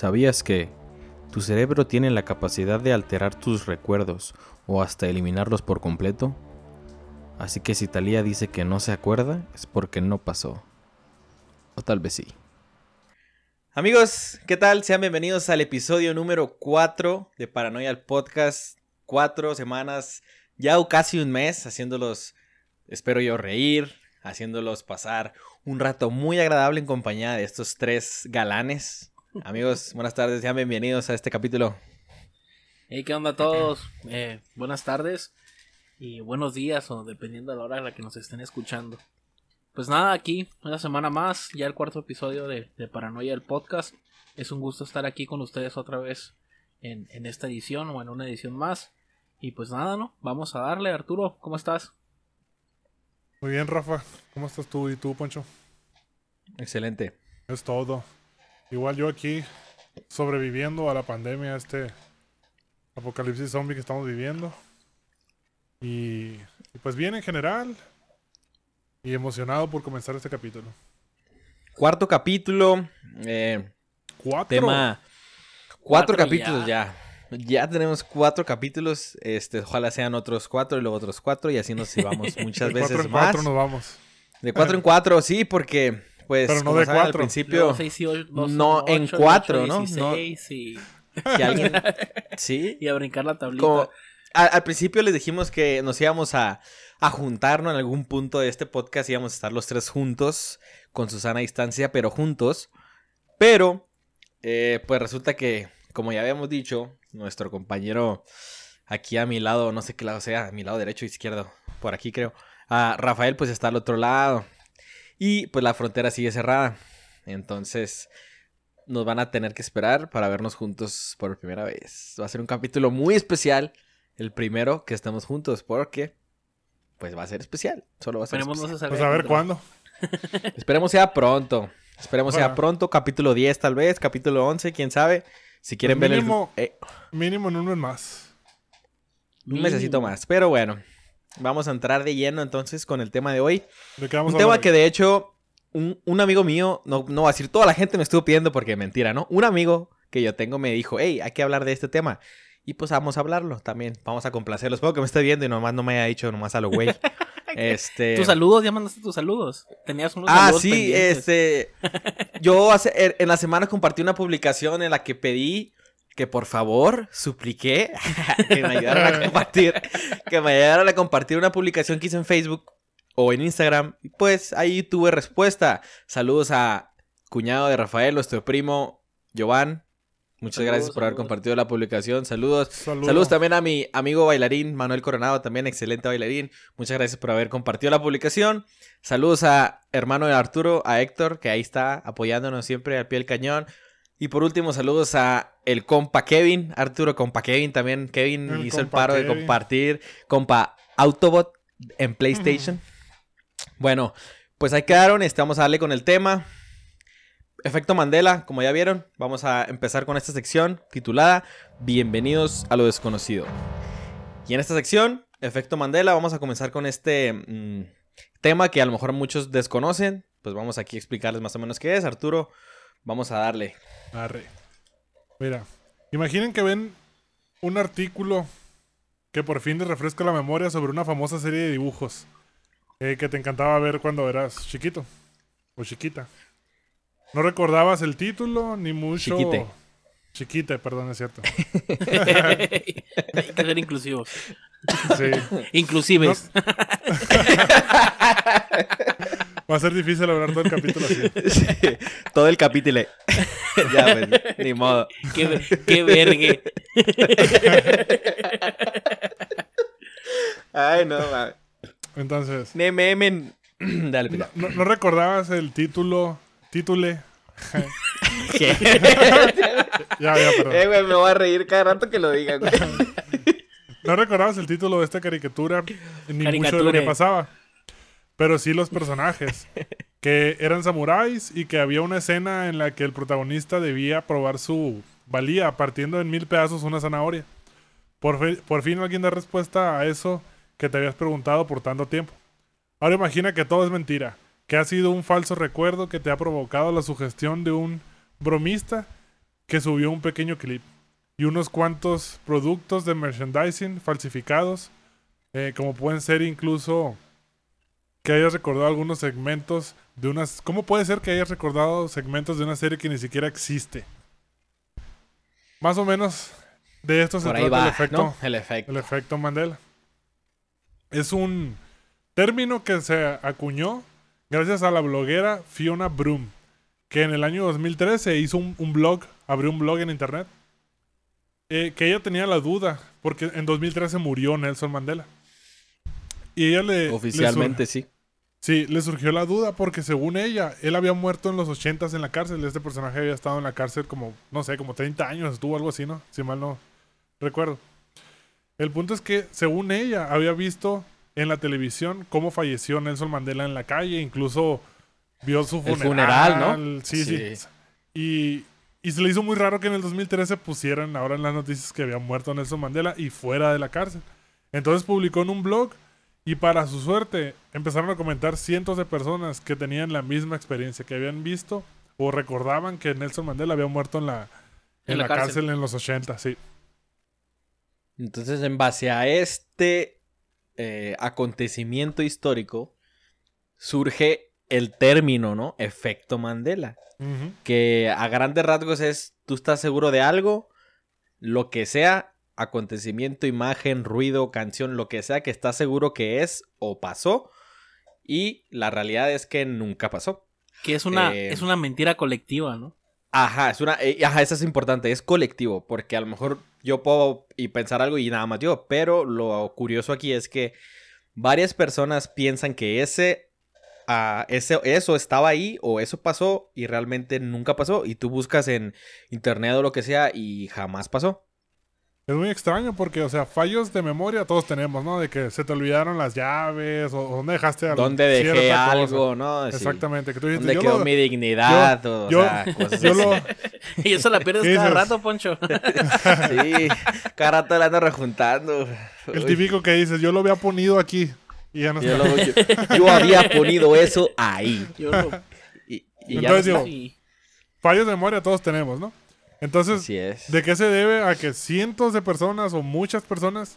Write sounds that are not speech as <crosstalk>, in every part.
¿Sabías que tu cerebro tiene la capacidad de alterar tus recuerdos o hasta eliminarlos por completo? Así que si Talía dice que no se acuerda, es porque no pasó. O tal vez sí. Amigos, ¿qué tal? Sean bienvenidos al episodio número 4 de Paranoia al Podcast. Cuatro semanas, ya casi un mes, haciéndolos, espero yo, reír, haciéndolos pasar un rato muy agradable en compañía de estos tres galanes Amigos, buenas tardes, sean bienvenidos a este capítulo. Hey, ¿qué onda a todos? Eh, buenas tardes y buenos días, o dependiendo de la hora en la que nos estén escuchando. Pues nada, aquí, una semana más, ya el cuarto episodio de, Paranoia del podcast. Es un gusto estar aquí con ustedes otra vez en, en esta edición o en una edición más. Y pues nada, ¿no? Vamos a darle, Arturo, ¿cómo estás? Muy bien, Rafa. ¿Cómo estás tú y tú, Poncho? Excelente. Es todo. Igual yo aquí sobreviviendo a la pandemia, a este apocalipsis zombie que estamos viviendo. Y, pues bien en general. Y emocionado por comenzar este capítulo. Cuarto capítulo. Eh, ¿Cuatro? Tema. Cuatro, capítulos ya. ya. tenemos cuatro capítulos. Este, ojalá sean otros cuatro y luego otros cuatro. Y así nos <laughs> llevamos muchas veces cuatro en más. Cuatro nos vamos. De cuatro en cuatro, sí, porque pues Pero no de cuatro. al principio no en cuatro, ¿no? y... <laughs> Que alguien <laughs> sí y a brincar la tablita. al, principio les dijimos que nos íbamos a, a juntarnos en algún punto de este podcast, íbamos a estar los tres juntos con Susana a distancia, pero juntos. Pero eh, pues resulta que, como ya habíamos dicho, nuestro compañero aquí a mi lado, no sé qué lado sea, a mi lado derecho o izquierdo, por aquí creo. A Rafael pues está al otro lado. Y pues la frontera sigue cerrada. Entonces nos van a tener que esperar para vernos juntos por primera vez. Va a ser un capítulo muy especial. El primero que estemos juntos porque pues va a ser especial. Solo va a ser especial. pues a ver cuándo. <laughs> Esperemos sea pronto. Esperemos sea pronto. Capítulo 10 tal vez. Capítulo 11, quién sabe. Si quieren pues ver el... Eh, mínimo en un mes más. Un mesecito más. Pero bueno. Vamos a entrar de lleno entonces con el tema de hoy. ¿De qué vamos un tema que de hecho un, amigo mío, no, no va a decir toda la gente me estuvo pidiendo porque mentira, ¿no? Un amigo que yo tengo me dijo, hey, hay que hablar de este tema. Y pues vamos a hablarlo también. Vamos a complacerlo. Espero que me esté viendo y nomás no me haya dicho nomás a lo güey. <laughs> este... Tus saludos, ya mandaste tus saludos. Tenías unos ah, saludos sí, este. <laughs> Yo hace, en la semana compartí una publicación en la que pedí que por favor supliqué <laughs> que me ayudaran a compartir, que me ayudaran a compartir una publicación que hice en Facebook o en Instagram. Y pues ahí tuve respuesta. Saludos a cuñado de Rafael, nuestro primo Jovan. Muchas gracias por haber compartido la publicación. Saludos. Saludos. también a mi amigo bailarín, Manuel Coronado, también excelente bailarín. Muchas gracias por haber compartido la publicación. Saludos a hermano de Arturo, a Héctor, que ahí está apoyándonos siempre al pie del cañón. Y por último, saludos a el compa Kevin, Arturo compa Kevin también. Kevin hizo el paro de compartir. Compa Autobot en PlayStation. Bueno, pues ahí quedaron. Estamos a darle con el tema. Efecto Mandela, como ya vieron, vamos a empezar con esta sección titulada Bienvenidos a lo desconocido. Y en esta sección, Efecto Mandela, vamos a comenzar con este mm, tema que a lo mejor muchos desconocen. Pues vamos aquí a explicarles más o menos qué es. Arturo, vamos a darle. Arre. Mira, imaginen que ven un artículo que por fin les refresca la memoria sobre una famosa serie de dibujos eh, que te encantaba ver cuando eras chiquito o chiquita. No recordabas el título ni mucho. Chiquite. Chiquite, perdón, es cierto. <laughs> Hay que ser inclusivos. Sí. Inclusives. <laughs> Va a ser difícil hablar todo el capítulo así. <laughs> todo el capítulo. <laughs> ya, pues, ni modo. Qué, qué vergue. Ay, no, va. Entonces. Neme, <clears throat> Dale, no, no, recordabas el título. Títule. ¿Qué? <laughs> ya, ya, perdón. Eh, güey, me voy a reír cada rato que lo digan, güey. no recordabas el título de esta caricatura ni mucho de lo que pasaba pero sí los personajes, <laughs> que eran samuráis y que había una escena en la que el protagonista debía probar su valía partiendo en mil pedazos una zanahoria. Por, por fin alguien da respuesta a eso que te habías preguntado por tanto tiempo. Ahora imagina que todo es mentira, que ha sido un falso recuerdo que te ha provocado la sugestión de un bromista que subió un pequeño clip y unos cuantos productos de merchandising falsificados, eh, como pueden ser incluso que hayas recordado algunos segmentos de unas... ¿Cómo puede ser que hayas recordado segmentos de una serie que ni siquiera existe? Más o menos de esto se Por trata va, el efecto, ¿no? El efecto. el efecto Mandela. Es un término que se acuñó gracias a la bloguera Fiona Broom, que en el año 2013 hizo un, un blog, abrió un blog en internet, eh, que ella tenía la duda, porque en 2013 murió Nelson Mandela. Y ella le... le Oficialmente sí. Sí, le surgió la duda porque según ella, él había muerto en los 80 en la cárcel. Este personaje había estado en la cárcel como, no sé, como 30 años, estuvo algo así, ¿no? Si mal no recuerdo. El punto es que, según ella, había visto en la televisión cómo falleció Nelson Mandela en la calle, incluso vio su El funeral. funeral, ¿no? Sí, sí. Sí. Y, y se le hizo muy raro que en el 2013 pusieran ahora en las noticias que había muerto Nelson Mandela y fuera de la cárcel. Entonces publicó en un blog y para su suerte empezaron a comentar cientos de personas que tenían la misma experiencia, que habían visto o recordaban que Nelson Mandela había muerto en la, en En la la cárcel. cárcel. en los 80, sí. Entonces, en base a este eh, acontecimiento histórico, surge el término, ¿no? Efecto Mandela. Que a grandes rasgos es, tú estás seguro de algo, lo que sea, acontecimiento, imagen, ruido, canción, lo que sea que estás seguro que es o pasó, y la realidad es que nunca pasó. Que es una, Eh, es una mentira colectiva, ¿no? Ajá, es una, eh, ajá, eso es importante, es colectivo, porque a lo mejor yo puedo y pensar algo y nada más yo, pero lo curioso aquí es que varias personas piensan que ese, ah, ese, eso estaba ahí o eso pasó y realmente nunca pasó y tú buscas en internet o lo que sea y jamás pasó. Es muy extraño porque, o sea, fallos de memoria todos tenemos, ¿no? De que se te olvidaron las llaves o, o dónde dejaste algo. ¿Dónde dejé cosa. algo, no? Sí. Exactamente. Que tú dijiste, ¿Dónde yo quedó lo- mi dignidad? o, o yo- sea, <laughs> cosas yo así. lo, <laughs> Y eso la pierdes <laughs> ¿Qué cada dices? rato, Poncho. Sí, cada rato la ando rejuntando. el Uy. típico que dices, yo lo había ponido aquí y ya no Yo, lo- yo- yo había ponido eso ahí. Yo lo- Y, y ya Entonces no digo, Fallos de memoria todos tenemos, ¿no? Entonces, Así es. ¿de qué se debe a que cientos de personas o muchas personas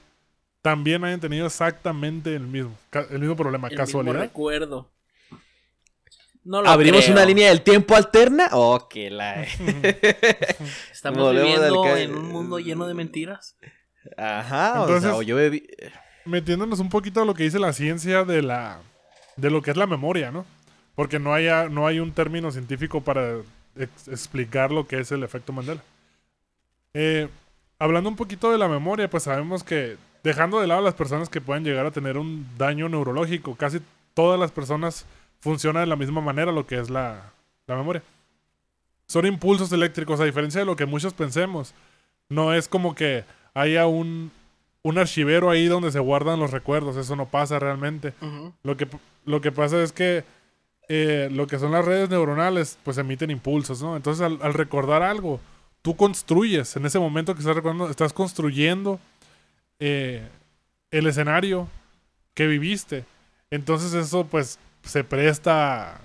también hayan tenido exactamente el mismo, el mismo problema? el mismo ¿Casualidad? recuerdo. No lo ¿Abrimos creo. una línea del tiempo alterna? Oh, que la... <laughs> <laughs> Estamos Volvemos viviendo ca- en un mundo lleno de mentiras. Ajá, o Entonces- sea, o yo bebí... Metiéndonos un poquito a lo que dice la ciencia de la de lo que es la memoria, ¿no? Porque no hay, no hay un término científico para ex- explicar lo que es el efecto Mandela. Eh, hablando un poquito de la memoria, pues sabemos que dejando de lado las personas que pueden llegar a tener un daño neurológico, casi todas las personas funcionan de la misma manera lo que es la, la memoria. Son impulsos eléctricos, a diferencia de lo que muchos pensemos. No es como que haya un, un archivero ahí donde se guardan los recuerdos, eso no pasa realmente. Lo que, lo que pasa es que eh, lo que son las redes neuronales, pues emiten impulsos, ¿no? Entonces, al, recordar algo, tú construyes, en ese momento que estás recordando, estás construyendo eh, el escenario que viviste. Entonces, eso, pues, se presta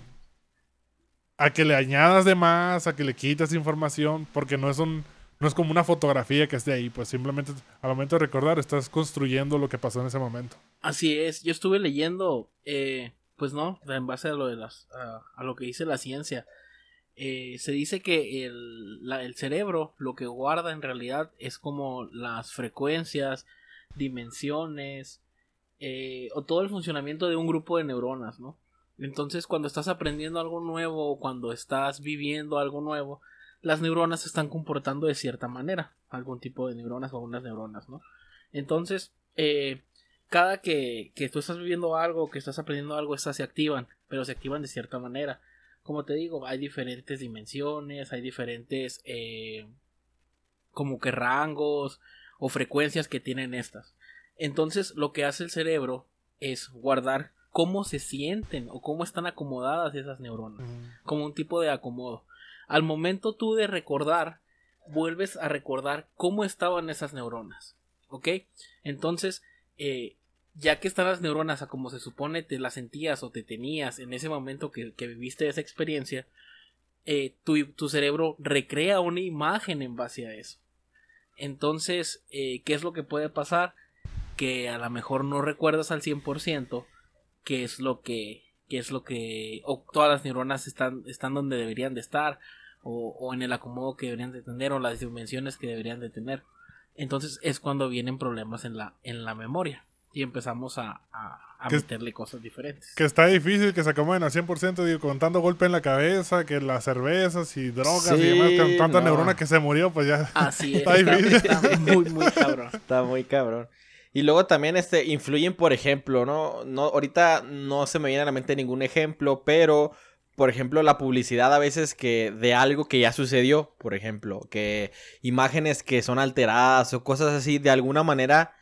a que le añadas de más, a que le quitas información, porque no es un. No es como una fotografía que esté ahí, pues simplemente al momento de recordar estás construyendo lo que pasó en ese momento. Así es, yo estuve leyendo, eh, pues no, en base a lo de las, a, lo que dice la ciencia, eh, se dice que el, la- el cerebro lo que guarda en realidad es como las frecuencias, dimensiones, eh, o todo el funcionamiento de un grupo de neuronas, ¿no? Entonces cuando estás aprendiendo algo nuevo o cuando estás viviendo algo nuevo, las neuronas se están comportando de cierta manera, algún tipo de neuronas o unas neuronas, ¿no? Entonces, eh, cada que, que tú estás viviendo algo, que estás aprendiendo algo, estas se activan, pero se activan de cierta manera. Como te digo, hay diferentes dimensiones, hay diferentes eh, como que rangos o frecuencias que tienen estas. Entonces, lo que hace el cerebro es guardar cómo se sienten o cómo están acomodadas esas neuronas, como un tipo de acomodo. Al momento tú de recordar, vuelves a recordar cómo estaban esas neuronas. ¿Ok? Entonces, eh, ya que están las neuronas a como se supone te las sentías o te tenías en ese momento que, que viviste esa experiencia, eh, tu, tu, cerebro recrea una imagen en base a eso. Entonces, eh, ¿qué es lo que puede pasar? Que a lo mejor no recuerdas al 100% qué es lo que, qué es lo que, o todas las neuronas están, están donde deberían de estar, o, o en el acomodo que deberían de tener, o las dimensiones que deberían de tener. Entonces es cuando vienen problemas en la, en la memoria y empezamos a, a, meterle cosas diferentes. Que está difícil que se acomoden al 100%, digo, con tanto golpe en la cabeza, que las cervezas y drogas y demás, con tanta neurona que se murió, pues ya. Así es, <laughs> está, difícil. Está muy, muy cabrón. <laughs> Está muy cabrón. Y luego también este, influyen, por ejemplo, ¿no? no ahorita no se me viene a la mente ningún ejemplo, pero por ejemplo, la publicidad a veces que de algo que ya sucedió, por ejemplo, que imágenes que son alteradas o cosas así, de alguna manera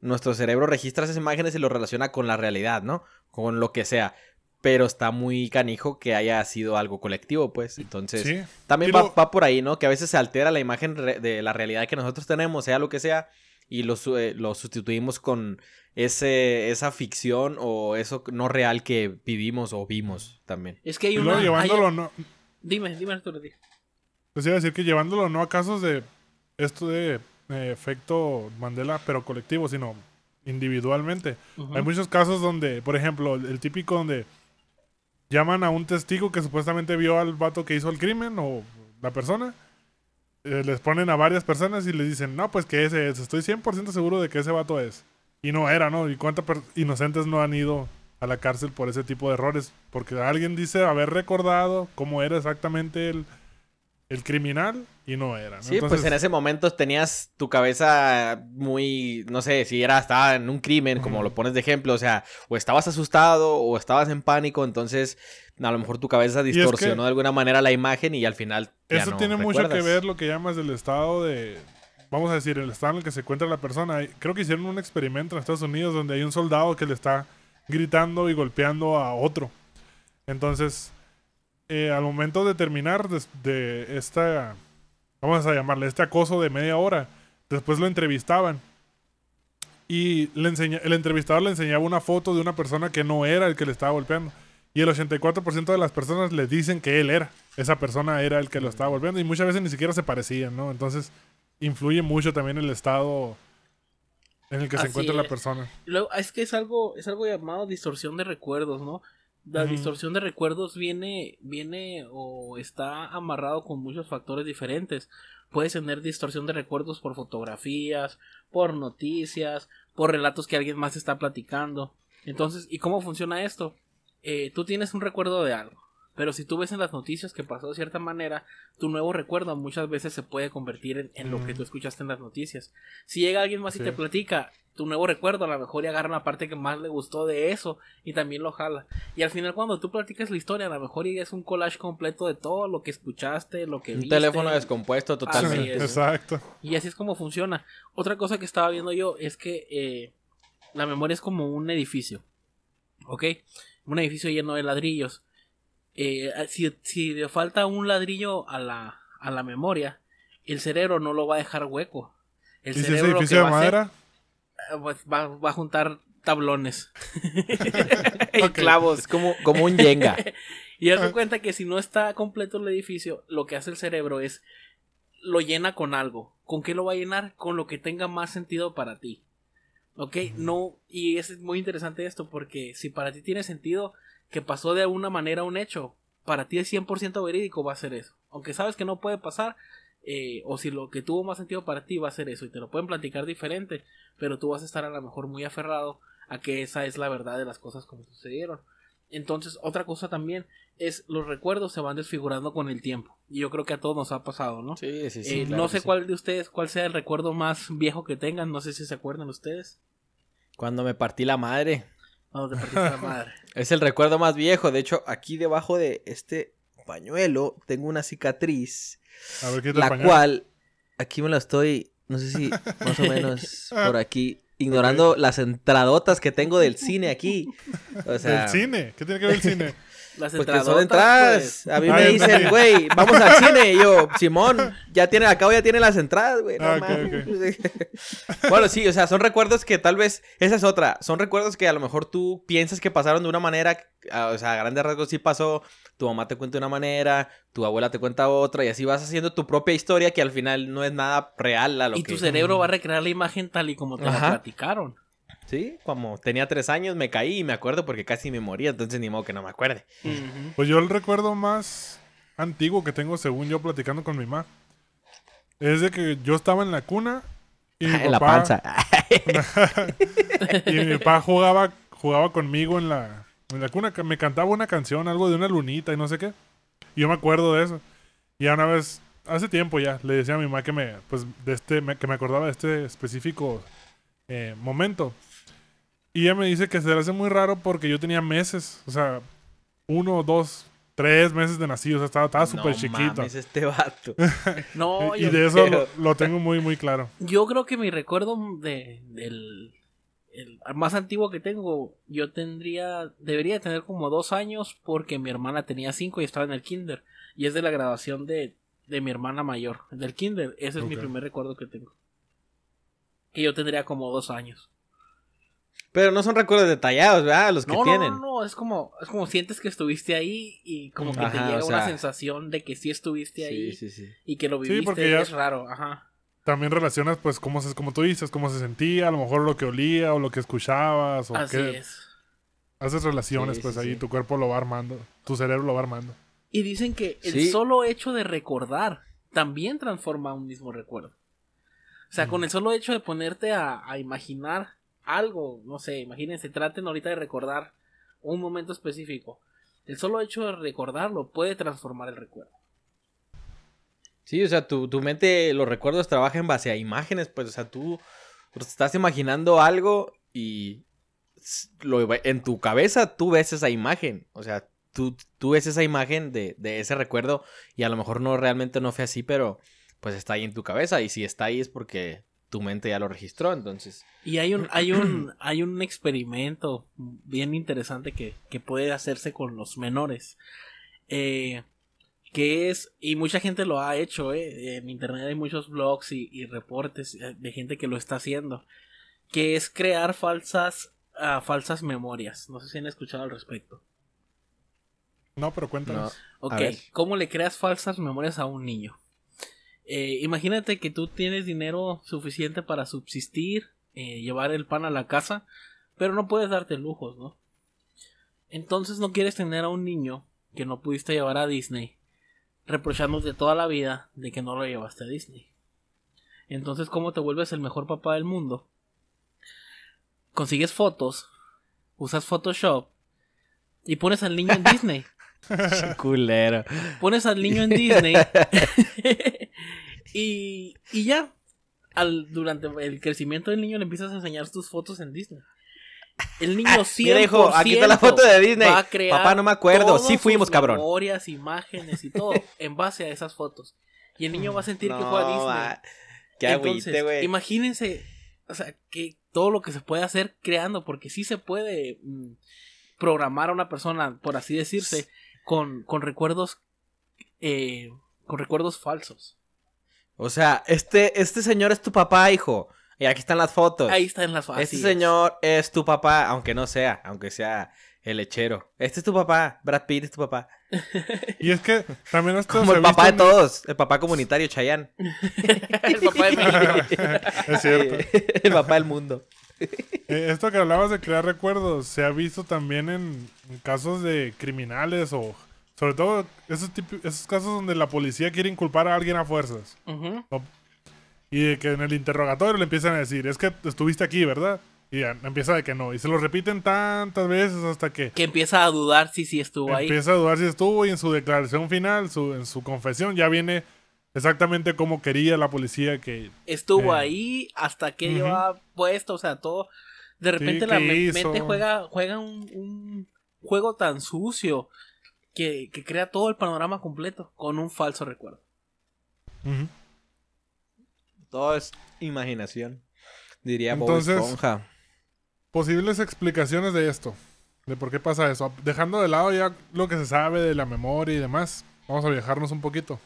nuestro cerebro registra esas imágenes y lo relaciona con la realidad, ¿no? Con lo que sea. Pero está muy canijo que haya sido algo colectivo, pues. Entonces, también va, va, por ahí, ¿no? Que a veces se altera la imagen de la realidad que nosotros tenemos, sea lo que sea, y lo, eh, lo sustituimos con ese, esa ficción o eso no real que vivimos o vimos también. Es que hay una... llevándolo no... Dime, dime tú, Pues iba a decir que llevándolo no a casos de esto de eh, efecto Mandela, pero colectivo, sino individualmente. Hay muchos casos donde, por ejemplo, el, típico donde llaman a un testigo que supuestamente vio al vato que hizo el crimen o la persona eh, les ponen a varias personas y les dicen, no, pues que ese es, estoy 100% seguro de que ese vato es. Y no era, ¿no? ¿Y cuántos inocentes no han ido a la cárcel por ese tipo de errores? Porque alguien dice haber recordado cómo era exactamente el, el criminal y no era. ¿no? Sí, pues en ese momento tenías tu cabeza muy, no sé, si era, estaba en un crimen, como lo pones de ejemplo, o sea, o estabas asustado o estabas en pánico, entonces a lo mejor tu cabeza distorsionó de alguna manera la imagen y al final... eso tiene mucho que ver lo que llamas del estado de... Vamos a decir, el estado en el que se encuentra la persona. Creo que hicieron un experimento en Estados Unidos donde hay un soldado que le está gritando y golpeando a otro. Entonces, eh, al momento de terminar de, esta, vamos a llamarle, este acoso de media hora, después lo entrevistaban. Y le enseña, el entrevistador le enseñaba una foto de una persona que no era el que le estaba golpeando. Y el 84% de las personas le dicen que él era. Esa persona era el que lo estaba golpeando. Y muchas veces ni siquiera se parecían, ¿no? Entonces, influye mucho también el estado en el que se encuentra la persona. Luego, es que es algo, es algo llamado distorsión de recuerdos, ¿no? La distorsión de recuerdos viene, viene o está amarrado con muchos factores diferentes. Puedes tener distorsión de recuerdos por fotografías, por noticias, por relatos que alguien más está platicando. Entonces, ¿y cómo funciona esto? Eh, tú tienes un recuerdo de algo. Pero si tú ves en las noticias que pasó de cierta manera, tu nuevo recuerdo muchas veces se puede convertir en, lo que tú escuchaste en las noticias. Si llega alguien más y te platica tu nuevo recuerdo, a lo mejor y agarra la parte que más le gustó de eso y también lo jala. Y al final cuando tú platicas la historia, a lo mejor y es un collage completo de todo lo que escuchaste, lo que un teléfono descompuesto totalmente. Exacto. Y así es como funciona. Otra cosa que estaba viendo yo es que eh, la memoria es como un edificio. ¿Ok? Un edificio lleno de ladrillos eh, si, le falta un ladrillo a la, a la memoria, el cerebro no lo va a dejar hueco. El ¿Y cerebro edificio de madera? Pues, va, va, a juntar tablones <laughs> y clavos. Es como, como un yenga. <laughs> y haz cuenta que si no está completo el edificio, lo que hace el cerebro es lo llena con algo. ¿Con qué lo va a llenar? Con lo que tenga más sentido para ti. ¿Ok? No, y es muy interesante esto porque si para ti tiene sentido, que pasó de alguna manera un hecho, para ti es 100% verídico, va a ser eso. Aunque sabes que no puede pasar, eh, o si lo que tuvo más sentido para ti va a ser eso, y te lo pueden platicar diferente, pero tú vas a estar a lo mejor muy aferrado a que esa es la verdad de las cosas como sucedieron. Entonces, otra cosa también es los recuerdos se van desfigurando con el tiempo. Y yo creo que a todos nos ha pasado, ¿no? Sí, sí, sí. Eh, no sé cuál de ustedes, cuál sea el recuerdo más viejo que tengan, no sé si se acuerdan ustedes. Cuando me partí la madre. <laughs> madre. es el recuerdo más viejo. De hecho, aquí debajo de este pañuelo tengo una cicatriz. A ver, ¿qué la cual, aquí me la estoy, no sé si más o menos <laughs> por aquí, ignorando las entradotas que tengo del cine aquí. O ¿Del cine? ¿Qué tiene que ver el cine? Las Porque entradotas, son entradas. pues. A mí <laughs> Ah, me dicen, güey, vamos al cine. Y yo, <laughs> Simón, ya tiene, acabo ya tiene las entradas, güey. No Ah, <laughs> bueno, sí, o sea, son recuerdos que tal vez, esa es otra. Son recuerdos que a lo mejor tú piensas que pasaron de una manera, ah, o sea, a grandes rasgos sí pasó. Tu mamá te cuenta de una manera, tu abuela te cuenta otra, y así vas haciendo tu propia historia que al final no es nada real a lo Y que. tu cerebro va a recrear la imagen tal y como te la platicaron. Sí, como tenía tres años me caí y me acuerdo porque casi me moría, entonces ni modo que no me acuerde. Pues yo el recuerdo más antiguo que tengo, según yo, platicando con mi mamá, es de que yo estaba en la cuna y mi <laughs> en la papá, panza. <laughs> y mi papá jugaba, jugaba conmigo en la, en la cuna, que me cantaba una canción, algo de una lunita y no sé qué. Y yo me acuerdo de eso. Y una vez, hace tiempo ya, le decía a mi mamá que me, pues, de este, me- que me acordaba de este específico eh, momento. Y ella me dice que se le hace muy raro porque yo tenía meses, o sea, uno, dos, tres meses de nacido, o sea, estaba, estaba súper No chiquito. mames, este vato. <laughs> No, y yo, de eso lo, lo tengo muy, muy claro. yo creo que mi recuerdo de, del el más antiguo que tengo, yo tendría, debería tener como dos años porque mi hermana tenía cinco y estaba en el kinder. Y es de la graduación de, de mi hermana mayor, del kinder. Ese es mi primer recuerdo que tengo. Que yo tendría como dos años. Pero no son recuerdos detallados, ¿verdad? Los que No, no, tienen. no, no, es como, es como sientes que estuviste ahí y como que te llega o una sea, sensación de que sí estuviste ahí Sí, sí, sí. y que lo Sí, viviste porque y ya- es raro, ajá. También relacionas, pues, cómo se, como tú dices, cómo se sentía, a lo mejor lo que olía o lo que escuchabas. O Así qué. es. Haces relaciones, Sí, pues sí, ahí sí. tu cuerpo lo va armando, tu cerebro lo va armando. Y dicen que el Sí. solo hecho de recordar también transforma un mismo recuerdo. O sea, con el solo hecho de ponerte a, a imaginar algo, no sé, imagínense, traten ahorita de recordar un momento específico. El solo hecho de recordarlo puede transformar el recuerdo. Sí, o sea, tu, tu mente, los recuerdos trabajan en base a imágenes, pues, o sea, tú estás imaginando algo y lo, en tu cabeza tú ves esa imagen, o sea, tú, tú ves esa imagen de, de ese recuerdo y a lo mejor no realmente no fue así, pero pues está ahí en tu cabeza y si está ahí es porque tu mente ya lo registró, entonces. Y hay un, hay un, <clears throat> hay un experimento bien interesante que, que puede hacerse con los menores. Eh, que es, y mucha gente lo ha hecho, eh, en internet hay muchos blogs y, y reportes eh, de gente que lo está haciendo. Que es crear falsas, ah, falsas memorias. No sé si han escuchado al respecto. No, pero cuéntanos. Ok, ver. ¿cómo le creas falsas memorias a un niño? Eh, imagínate que tú tienes dinero suficiente para subsistir, eh, llevar el pan a la casa, pero no puedes darte lujos, ¿no? Entonces no quieres tener a un niño que no pudiste llevar a Disney, reprochándote toda la vida de que no lo llevaste a Disney. Entonces, ¿cómo te vuelves el mejor papá del mundo? Consigues fotos, usas Photoshop y pones al niño en <laughs> Disney <laughs> Culero. pones al niño en Disney <laughs> y, y ya. Al, durante el crecimiento del niño le empiezas a enseñar tus fotos en Disney. El niño 100% <laughs> Mira, hijo, aquí está la foto de Disney. va a crear Papá, no me acuerdo. Sí fuimos, cabrón. Memorias, imágenes y todo en base a esas fotos. Y el niño va a sentir que fue a Disney. ma, Qué Entonces, güey. imagínense, o sea, que todo lo que se puede hacer creando, porque sí se puede mm, programar a una persona, por así decirse, con, con recuerdos, eh, con recuerdos falsos. O sea, este, este señor es tu papá, hijo. Y aquí están las fotos. Ahí está en las Este así es. señor es tu papá, aunque no sea, aunque sea el lechero. Este es tu papá, Brad Pitt es tu papá. <laughs> Y es que también esto Como el papá de en- todos, el papá comunitario Chayanne. <laughs> el papá de <laughs> México. es cierto. el papá del mundo. <laughs> Eh, esto que hablabas de crear recuerdos se ha visto también en, casos de criminales o sobre todo esos, esos casos donde la policía quiere inculpar a alguien a fuerzas. Y de que en el interrogatorio le empiezan a decir, es que estuviste aquí, ¿verdad? Y ya empieza de que no. Y se lo repiten tantas veces hasta que Que empieza a dudar si sí estuvo ahí. empieza a dudar si estuvo y en su declaración final, su, en su confesión, ya viene exactamente como quería la policía que... Estuvo Eh. ahí hasta que Ujú. llevaba puesto, o sea, todo. De repente Sí, la ¿qué me- hizo? mente juega, juega un, un juego tan sucio que, que crea todo el panorama completo con un falso recuerdo. Todo es imaginación. Diría Bob Entonces- Esponja. Posibles explicaciones de esto. de por qué pasa eso. Dejando de lado ya lo que se sabe de la memoria y demás, vamos a viajarnos un poquito.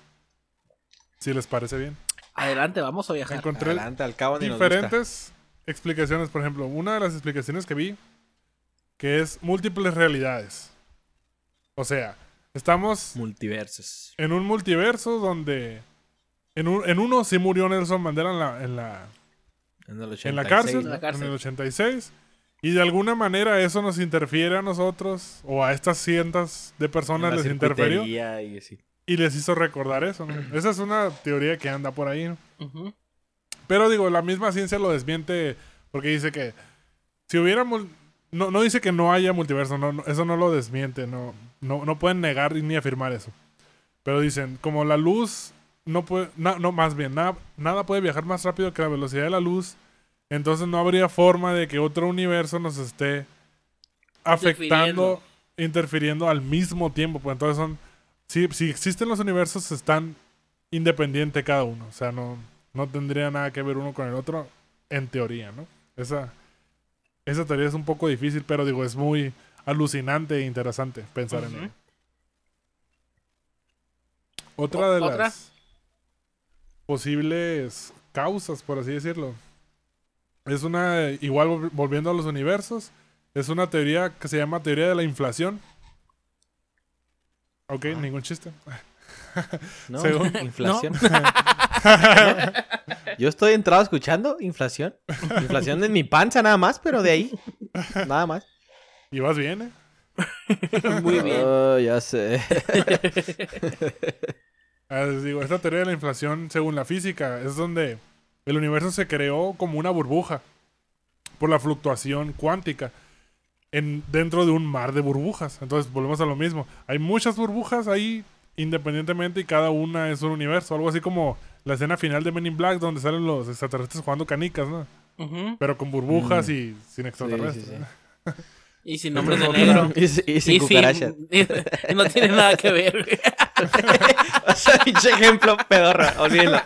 Si les parece bien. Adelante, vamos a viajar. Encontré Adelante, al cabo diferentes explicaciones. Por ejemplo, una de las explicaciones que vi, que es múltiples realidades. O sea, estamos Multiversos. en un multiverso donde en, un- en uno sí murió Nelson Mandela en la, en la, En, el en la 86, cárcel, En la cárcel. en el 86. Y de alguna manera eso nos interfiere a nosotros o a estas cientos de en personas la les circuitería y así. Y les hizo recordar eso. ¿no? Esa es una teoría que anda por ahí. ¿no? Pero digo, la misma ciencia lo desmiente porque dice que si hubiera... No, no dice que no haya multiverso, no, no, eso no lo desmiente, no, no, no pueden negar ni afirmar eso. Pero dicen, como la luz no puede, na- no, más bien, nada, nada puede viajar más rápido que la velocidad de la luz, entonces no habría forma de que otro universo nos esté afectando, interfiriendo al mismo tiempo. Pues entonces son, si, si existen los universos, están independientes cada uno. O sea, no, no tendría nada que ver uno con el otro, en teoría, ¿no? Esa, esa teoría es un poco difícil, pero digo, es muy alucinante e interesante pensar en ello. Otra de ¿Otra? las posibles causas, por así decirlo, es una, igual vol- volviendo a los universos, es una teoría que se llama teoría de la inflación. Ok, Ah. ningún chiste. <laughs> ¿No? Según- <laughs> Inflación. <laughs> Yo estoy entrado escuchando inflación. Inflación en mi panza nada más, pero de ahí. Nada más. Y vas bien, ¿eh? Muy bien. Oh, ya sé. Ah, digo, esta teoría de la inflación, según la física, es donde el universo se creó como una burbuja por la fluctuación cuántica en, dentro de un mar de burbujas. Entonces, volvemos a lo mismo. Hay muchas burbujas ahí independientemente y cada una es un universo. Algo así como la escena final de Men in Black donde salen los extraterrestres jugando canicas, ¿no? Pero con burbujas Mm. y sin extraterrestres. <laughs> Y sin nombres de negro. Y, y sin Y cucarachas. sin- y <laughs> no tiene nada que ver. <laughs> O sea, pinche ejemplo pedorro. Olvídenlo.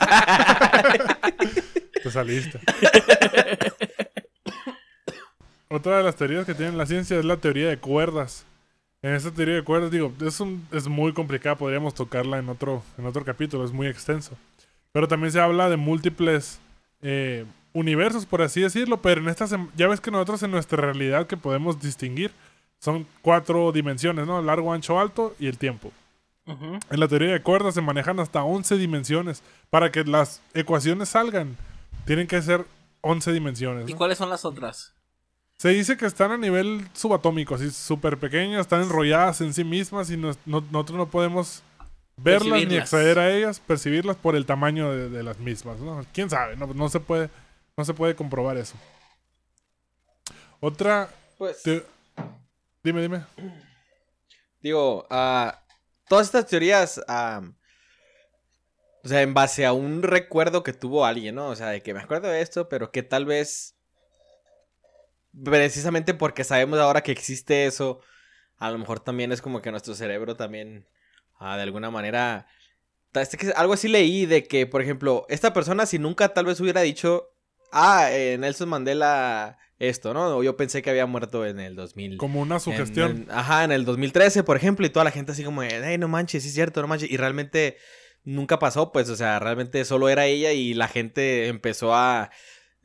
Te saliste. Otra de las teorías que tiene la ciencia es la teoría de cuerdas. En esta teoría de cuerdas, digo, es, un, es muy complicada, podríamos tocarla en otro, en otro capítulo, es muy extenso. Pero también se habla de múltiples eh, universos, por así decirlo, pero en estas, ya ves que nosotros en nuestra realidad que podemos distinguir son cuatro dimensiones, ¿no? Largo, ancho, alto y el tiempo. En la teoría de cuerdas se manejan hasta 11 dimensiones. Para que las ecuaciones salgan, tienen que ser 11 dimensiones. ¿Y cuáles son las otras? Se dice que están a nivel subatómico, así súper pequeñas, están enrolladas en sí mismas y nos- no- nosotros no podemos verlas ni acceder a ellas, percibirlas por el tamaño de, de las mismas. ¿no? ¿Quién sabe? No, no se puede, no se puede comprobar eso. Otra... Pues, te- Dime, dime. digo, ah, todas estas teorías, o sea, en base a un recuerdo que tuvo alguien, ¿no? O sea, de que me acuerdo de esto, pero que tal vez, precisamente porque sabemos ahora que existe eso, a lo mejor también es como que nuestro cerebro también, ah, de alguna manera, este que- algo así leí de que, por ejemplo, esta persona si nunca tal vez hubiera dicho, ah, eh, Nelson Mandela esto, ¿no? O yo pensé que había muerto en el 2000. Como una sugestión. En- en- ajá, en el 2013, por ejemplo, y toda la gente así como, hey, no manches, sí es cierto, no manches. Y realmente nunca pasó, pues, o sea, realmente solo era ella y la gente empezó a,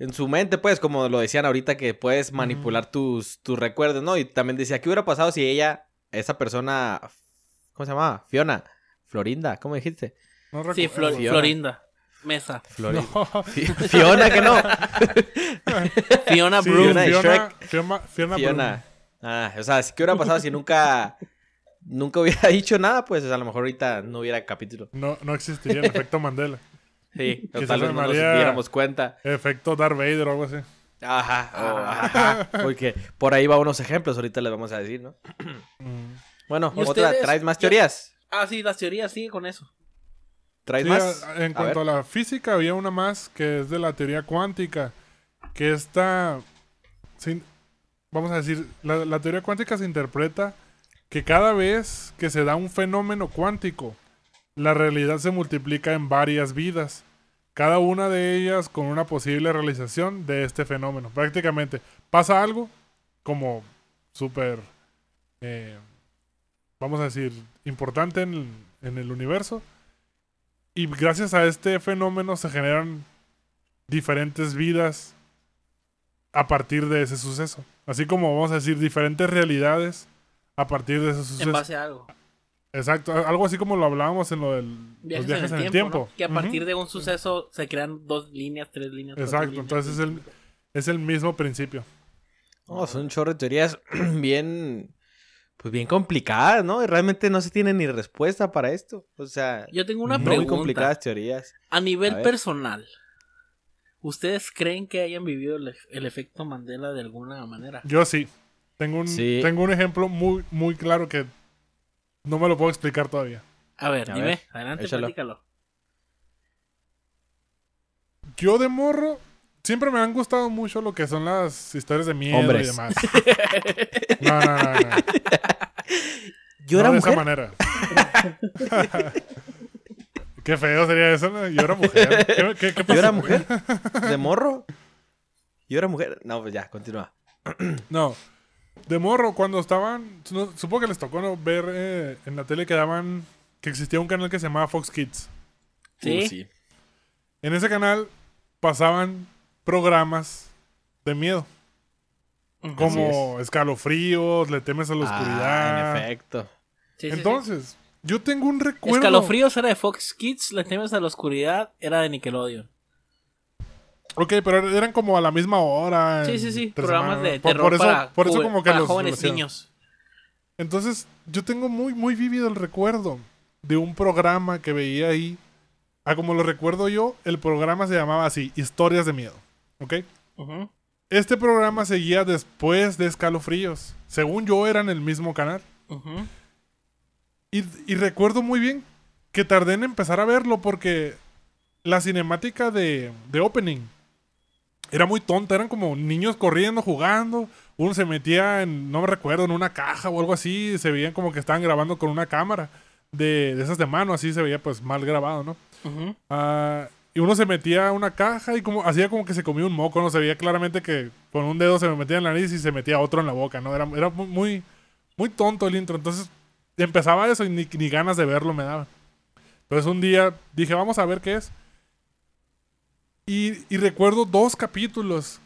en su mente, pues, como lo decían ahorita, que puedes manipular tus, tus recuerdos, ¿no? Y también decía, ¿qué hubiera pasado si ella, esa persona, ¿cómo se llamaba? Fiona, Florinda, ¿cómo dijiste? No Sí. Flor- Fiona. Florinda. Mesa. Florinda. No. Fiona, que no. <laughs> Fiona Sí, Broom. Fiona y Fiona, Fiona, Fiona Fiona. Ah, o sea, ¿qué hubiera pasado si nunca, nunca hubiera <laughs> dicho nada? Pues, o sea, a lo mejor ahorita no hubiera capítulo. No, no existiría el efecto Mandela. Sí, o tal vez no nos diéramos cuenta. Efecto Darth Vader o algo así. Ajá, o- ajá, porque por ahí va unos ejemplos, ahorita les vamos a decir, ¿no? Mm. Bueno, ¿Y otra, ustedes? ¿traes más Yo- teorías? Ah, sí, las teorías, sí, con eso. ¿Traes Sí, más? a- en A cuanto ver. a la física, había una más que es de la teoría cuántica. Que esta. sin- vamos a decir, la, la teoría cuántica se interpreta que cada vez que se da un fenómeno cuántico, la realidad se multiplica en varias vidas. Cada una de ellas con una posible realización de este fenómeno. Prácticamente pasa algo como súper eh, vamos a decir, importante en, en el universo. Y gracias a este fenómeno se generan diferentes vidas a partir de ese suceso. Así como vamos a decir diferentes realidades a partir de ese suceso. En base a algo. Exacto, algo así como lo hablábamos en lo del Viajes, los viajes en el, tiempo. ¿no? Que a partir de un suceso se crean dos líneas, tres líneas. Exacto, líneas. entonces es el, es el mismo principio. No, son chorro de teorías <clears throat> bien, pues bien complicadas, ¿no? Y realmente no se tiene ni respuesta para esto. O sea, Yo tengo una Muy pregunta. complicadas teorías. A nivel A personal, ¿ustedes creen que hayan vivido el, el efecto Mandela de alguna manera? Yo sí. Tengo un, Sí. tengo un ejemplo muy, muy claro que no me lo puedo explicar todavía. A ver, A dime, ver, adelante, échalo. platícalo. Yo de morro siempre me han gustado mucho lo que son las historias de miedo Hombres. y demás. <laughs> No, no, no, no. Yo No era de mujer. esa manera. <laughs> Qué feo sería eso, ¿no? Yo era mujer. ¿Qué, qué, qué Yo era mujer. <laughs> ¿De morro? Yo era mujer. No, pues ya, continúa. <clears throat> No. De morro, cuando estaban. no, supongo que les tocó ¿no? ver eh, en la tele que daban. Que existía un canal que se llamaba Fox Kids. ¿Sí? Uh, En ese canal pasaban programas de miedo. Como escalofríos, le temes a la oscuridad. Ah, en efecto. Sí, sí, sí. Entonces, yo tengo un recuerdo. Escalofríos era de Fox Kids, Le temes a la oscuridad era de Nickelodeon. Ok, pero eran como a la misma hora. Sí, sí, sí. Programas semanas. de Por- terror por eso, para, por eso juve- como que para los jóvenes niños. Entonces, yo tengo muy, muy vívido el recuerdo de un programa que veía ahí. Ah, como lo recuerdo yo, el programa se llamaba así, Historias de Miedo. ¿Ok? Este programa seguía después de Escalofríos. Según yo, era en el mismo canal. Y, y recuerdo muy bien que tardé en empezar a verlo porque la cinemática de, de opening era muy tonta. Eran como niños corriendo, jugando. Uno se metía en, no me recuerdo, en una caja o algo así. Se veían como que estaban grabando con una cámara de, de esas de mano. Así se veía pues mal grabado, ¿no? Ujú. Ah, y uno se metía a una caja y como hacía como que se comía un moco, no se veía claramente que con un dedo se me metía en la nariz y se metía otro en la boca, ¿no? Era, era muy, muy, muy tonto el intro. Entonces empezaba eso y ni, ni ganas de verlo me daba. Entonces un día dije, vamos a ver qué es. Y, recuerdo dos capítulos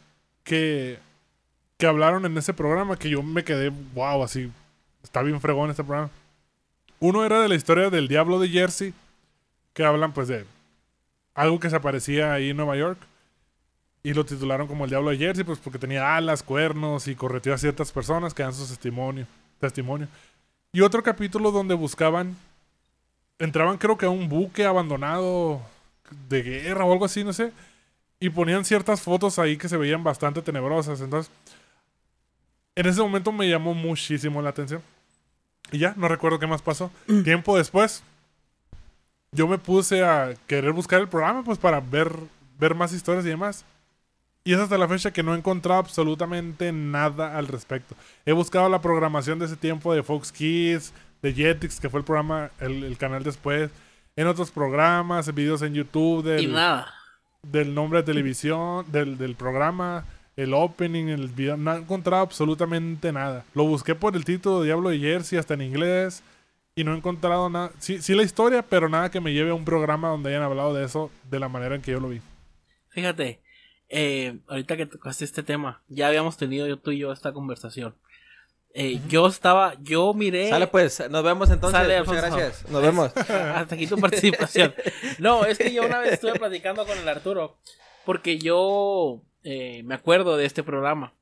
que, que hablaron en ese programa que yo me quedé, wow, así, está bien fregón este programa. Uno era de la historia del diablo de Jersey, que hablan pues de algo que se aparecía ahí en Nueva York. Y lo titularon como el Diablo de Jersey, pues porque tenía alas, cuernos y correteó a ciertas personas que dan su testimonio. testimonio. Y otro capítulo donde buscaban, entraban creo que a un buque abandonado de guerra o algo así, no sé. Y ponían ciertas fotos ahí que se veían bastante tenebrosas. Entonces, en ese momento me llamó muchísimo la atención. Y ya, no recuerdo qué más pasó. Tiempo después, yo me puse a querer buscar el programa, pues para ver, ver más historias y demás. Y es hasta la fecha que no he encontrado absolutamente nada al respecto. He buscado la programación de ese tiempo de Fox Kids, de Jetix, que fue el programa, el, el canal después, en otros programas, videos en YouTube Y del, nada. del nombre de televisión, del, del programa, el opening, el video. No he encontrado absolutamente nada. Lo busqué por el título de Diablo de Jersey, hasta en inglés, y no he encontrado nada. Sí, sí la historia, pero nada que me lleve a un programa donde hayan hablado de eso de la manera en que yo lo vi. Fíjate, eh, ahorita que tocaste este tema, ya habíamos tenido yo, tú y yo esta conversación. Eh, Yo estaba, yo miré. Sale pues, nos vemos entonces. Sale, Muchas Alfonso. gracias. Nos vemos. <laughs> Hasta aquí tu participación. No, es que yo una vez estuve platicando con el Arturo. Porque yo eh, me acuerdo de este programa.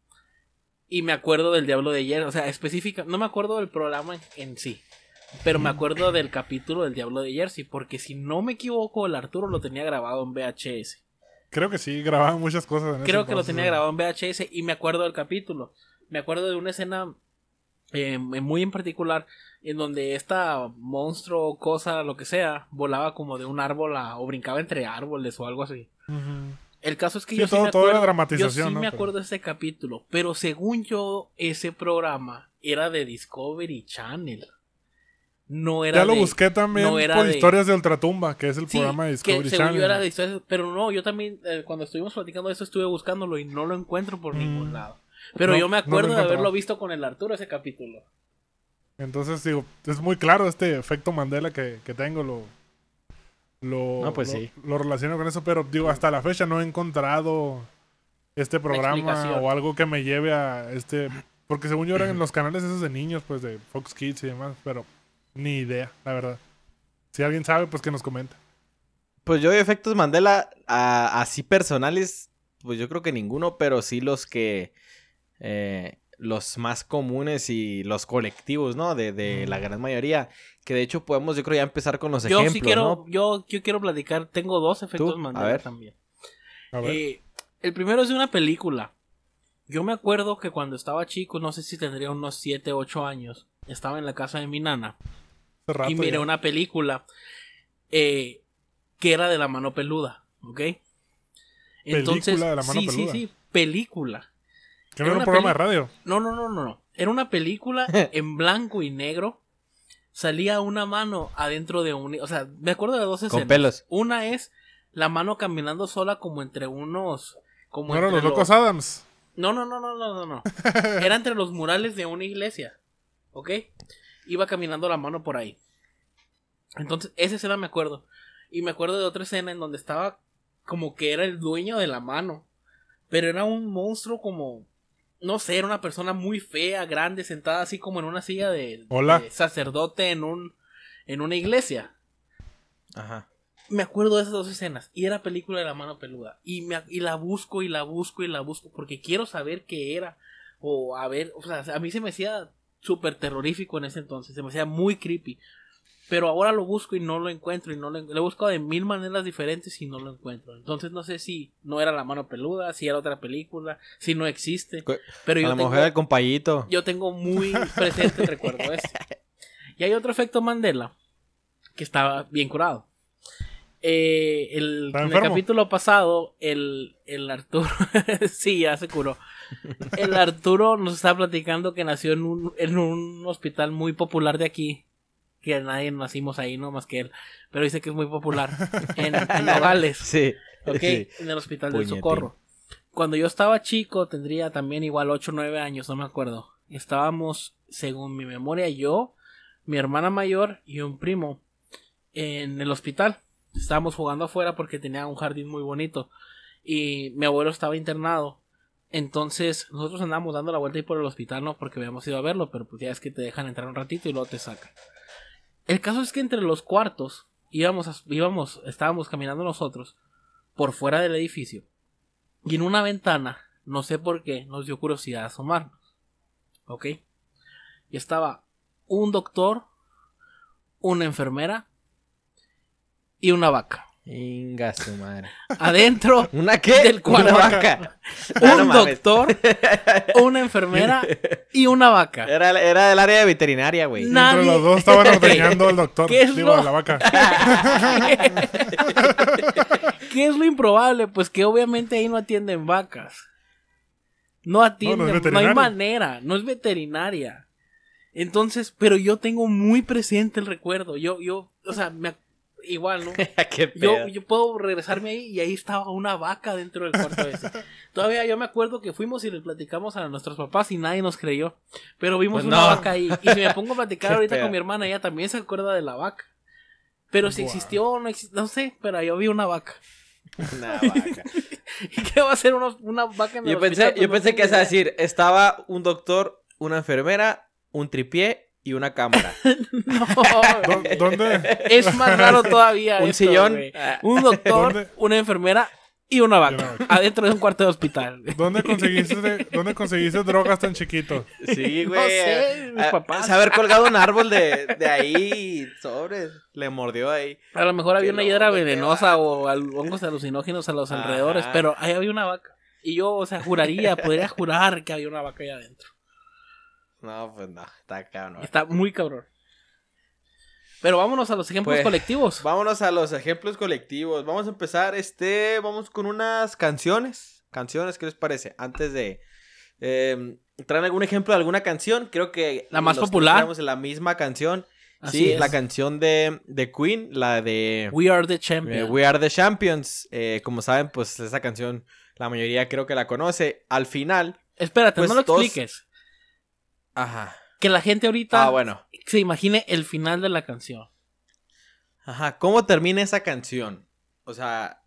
Y me acuerdo del Diablo de ayer. O sea, específica. No me acuerdo del programa en, en sí. Pero me acuerdo del capítulo del Diablo de Jersey. Porque si no me equivoco, el Arturo lo tenía grabado en VHS. Creo que sí, grababan muchas cosas. En ese Creo que lo tenía grabado en VHS y me acuerdo del capítulo. Me acuerdo de una escena eh, muy en particular en donde esta monstruo, cosa, lo que sea, volaba como de un árbol a- o brincaba entre árboles o algo así. El caso es que Sí, yo sí todo- me todo era acuerdo, dramatización, yo sí ¿no? me acuerdo de ese capítulo, pero según yo ese programa era de Discovery Channel. No era Ya lo de- busqué también no era por de- Historias de Ultratumba, que es el Sí, programa de que Discovery según Channel. yo era de historias, pero no, yo también eh, cuando estuvimos platicando de eso estuve buscándolo y no lo encuentro por Mm. ningún lado. Pero No, yo me no acuerdo de haberlo visto con el Arturo ese capítulo. Entonces, digo, es muy claro este efecto Mandela que, que tengo, lo, lo, No, pues lo- sí. lo relaciono con eso, pero digo, hasta la fecha no he encontrado este programa o algo que me lleve a este... Porque según yo eran en los canales esos de niños, pues de Fox Kids y demás, pero ni idea, la verdad. Si alguien sabe, pues que nos comente. Pues yo efectos Mandela a- así personales, pues yo creo que ninguno, pero sí los que eh, los más comunes y los colectivos, ¿no? De, de la gran mayoría, que de hecho podemos yo creo ya empezar con los Yo ejemplos, sí quiero, ¿no? yo, yo quiero platicar, tengo dos efectos. Mandela también. A ver. Eh, el primero es de una película. Yo me acuerdo que cuando estaba chico, no sé si tendría unos 7, 8 años, estaba en la casa de mi nana rato y miré ya. una película eh, que era de la mano peluda, ¿ok? Película de la mano sí, peluda. sí, sí, película. Que era no era un programa de radio. No, no, no, no, no. Era una película <laughs> en blanco y negro. Salía una mano adentro de un... O sea, me acuerdo de dos escenas. pelos. Una es la mano caminando sola como entre unos... Como No eran entre los locos Adams. No, no, no, no, no, no, no. <laughs> Era entre los murales de una iglesia. ¿Ok? Iba caminando la mano por ahí. Entonces, esa escena me acuerdo. Y me acuerdo de otra escena en donde estaba como que era el dueño de la mano. Pero era un monstruo como. No sé, era una persona muy fea, grande, sentada así como en una silla de, Hola. de sacerdote en un. en una iglesia Ajá. me acuerdo de esas dos escenas. Y era película de la mano peluda. Y, me, y la busco y la busco y la busco. Porque quiero saber qué era. O a ver. O sea, a mí se me hacía súper terrorífico en ese entonces. Se me hacía muy creepy. Pero ahora lo busco y no lo encuentro. Y no lo, lo he buscado de mil maneras diferentes y no lo encuentro. Entonces no sé si no era la mano peluda, si era otra película, si no existe. Pero a yo lo tengo, mejor el compayito. yo tengo muy presente el <laughs> recuerdo ese. Y hay otro efecto Mandela que estaba bien curado. Eh, el, ¿Está en el capítulo pasado, el, el Arturo, <laughs> sí, ya se curó. El Arturo nos está platicando que nació en un, en un hospital muy popular de aquí. Que nadie nacimos ahí, no más que él. Pero dice que es muy popular. <laughs> En, en Nogales. Sí. Ok, sí. en el hospital del Puñetín. Socorro. Cuando yo estaba chico, tendría también igual 8 o 9 años, no me acuerdo. Estábamos, según mi memoria, yo, mi hermana mayor y un primo en el hospital. Estábamos jugando afuera porque tenía un jardín muy bonito. Y mi abuelo estaba internado. Entonces, nosotros andábamos dando la vuelta ahí por el hospital, ¿no? Porque habíamos ido a verlo, pero pues ya es que te dejan entrar un ratito y luego te sacan. El caso es que entre los cuartos íbamos, íbamos, estábamos caminando nosotros por fuera del edificio. Y en una ventana, no sé por qué, nos dio curiosidad asomarnos. ¿Ok? Y estaba un doctor, una enfermera y una vaca. Inga su madre. Adentro, ¿Una qué? Del cuarto. Una vaca. Ah, no un doctor, una enfermera y una vaca. Era, era del área de veterinaria, güey. Entre los dos estaban ordeñando al doctor. ¿Qué es Digo, lo- a la vaca. <laughs> ¿Qué es lo improbable? Pues que obviamente ahí no atienden vacas. No atienden, no, hay manera, no es veterinaria. Entonces, pero yo tengo muy presente el recuerdo. Yo, yo, o sea, me igual, ¿no? <laughs> qué Yo, yo puedo regresarme ahí y ahí estaba una vaca dentro del cuarto ese. <laughs> Todavía yo me acuerdo que fuimos y le platicamos a nuestros papás y nadie nos creyó. Pero vimos Pues una no. vaca ahí. Y si me pongo a platicar <laughs> ahorita con mi hermana, ella también se acuerda de la vaca. Pero si existió o no existió, no sé, pero yo vi una vaca. Una vaca. ¿Y qué va a ser una, una vaca en el Yo pensé, hospital? yo No pensé que idea. decir, estaba un doctor, una enfermera, un tripié y una cámara. <laughs> No, ¿Dó- ¿Dónde? es más raro todavía. un esto, sillón. Ah, Un doctor, ¿Dónde? una enfermera y una vaca. Adentro de un cuarto de hospital. ¿Dónde conseguiste, ¿Dónde conseguiste drogas tan chiquito? Sí, No güey. sé, mis Ah, papás. haber colgado un árbol de, de ahí sobres. Le mordió ahí. A lo mejor había Qué una hiedra venenosa o hongos alucinógenos a los Ajá. alrededores, pero ahí había una vaca. Y yo, o sea, juraría, podría jurar que había una vaca ahí adentro. No, pues no, está cabrón. Está muy cabrón. Pero vámonos a los ejemplos Pues, colectivos. Vámonos a los ejemplos colectivos. Vamos a empezar, este, vamos con unas canciones. Canciones, ¿qué les parece? Antes de... eh, ¿Traen algún ejemplo de alguna canción? Creo que... La más popular. traemos la misma canción. Así sí, es. la canción de, de Queen, la de... We are the Eh, champions. We Are the Champions. Eh, como saben, pues esa canción la mayoría creo que la conoce. Al final, Espérate, pues, no lo expliques. Ajá. que la gente ahorita Ah, bueno. se imagine el final de la canción. Ajá, ¿cómo termina esa canción? O sea,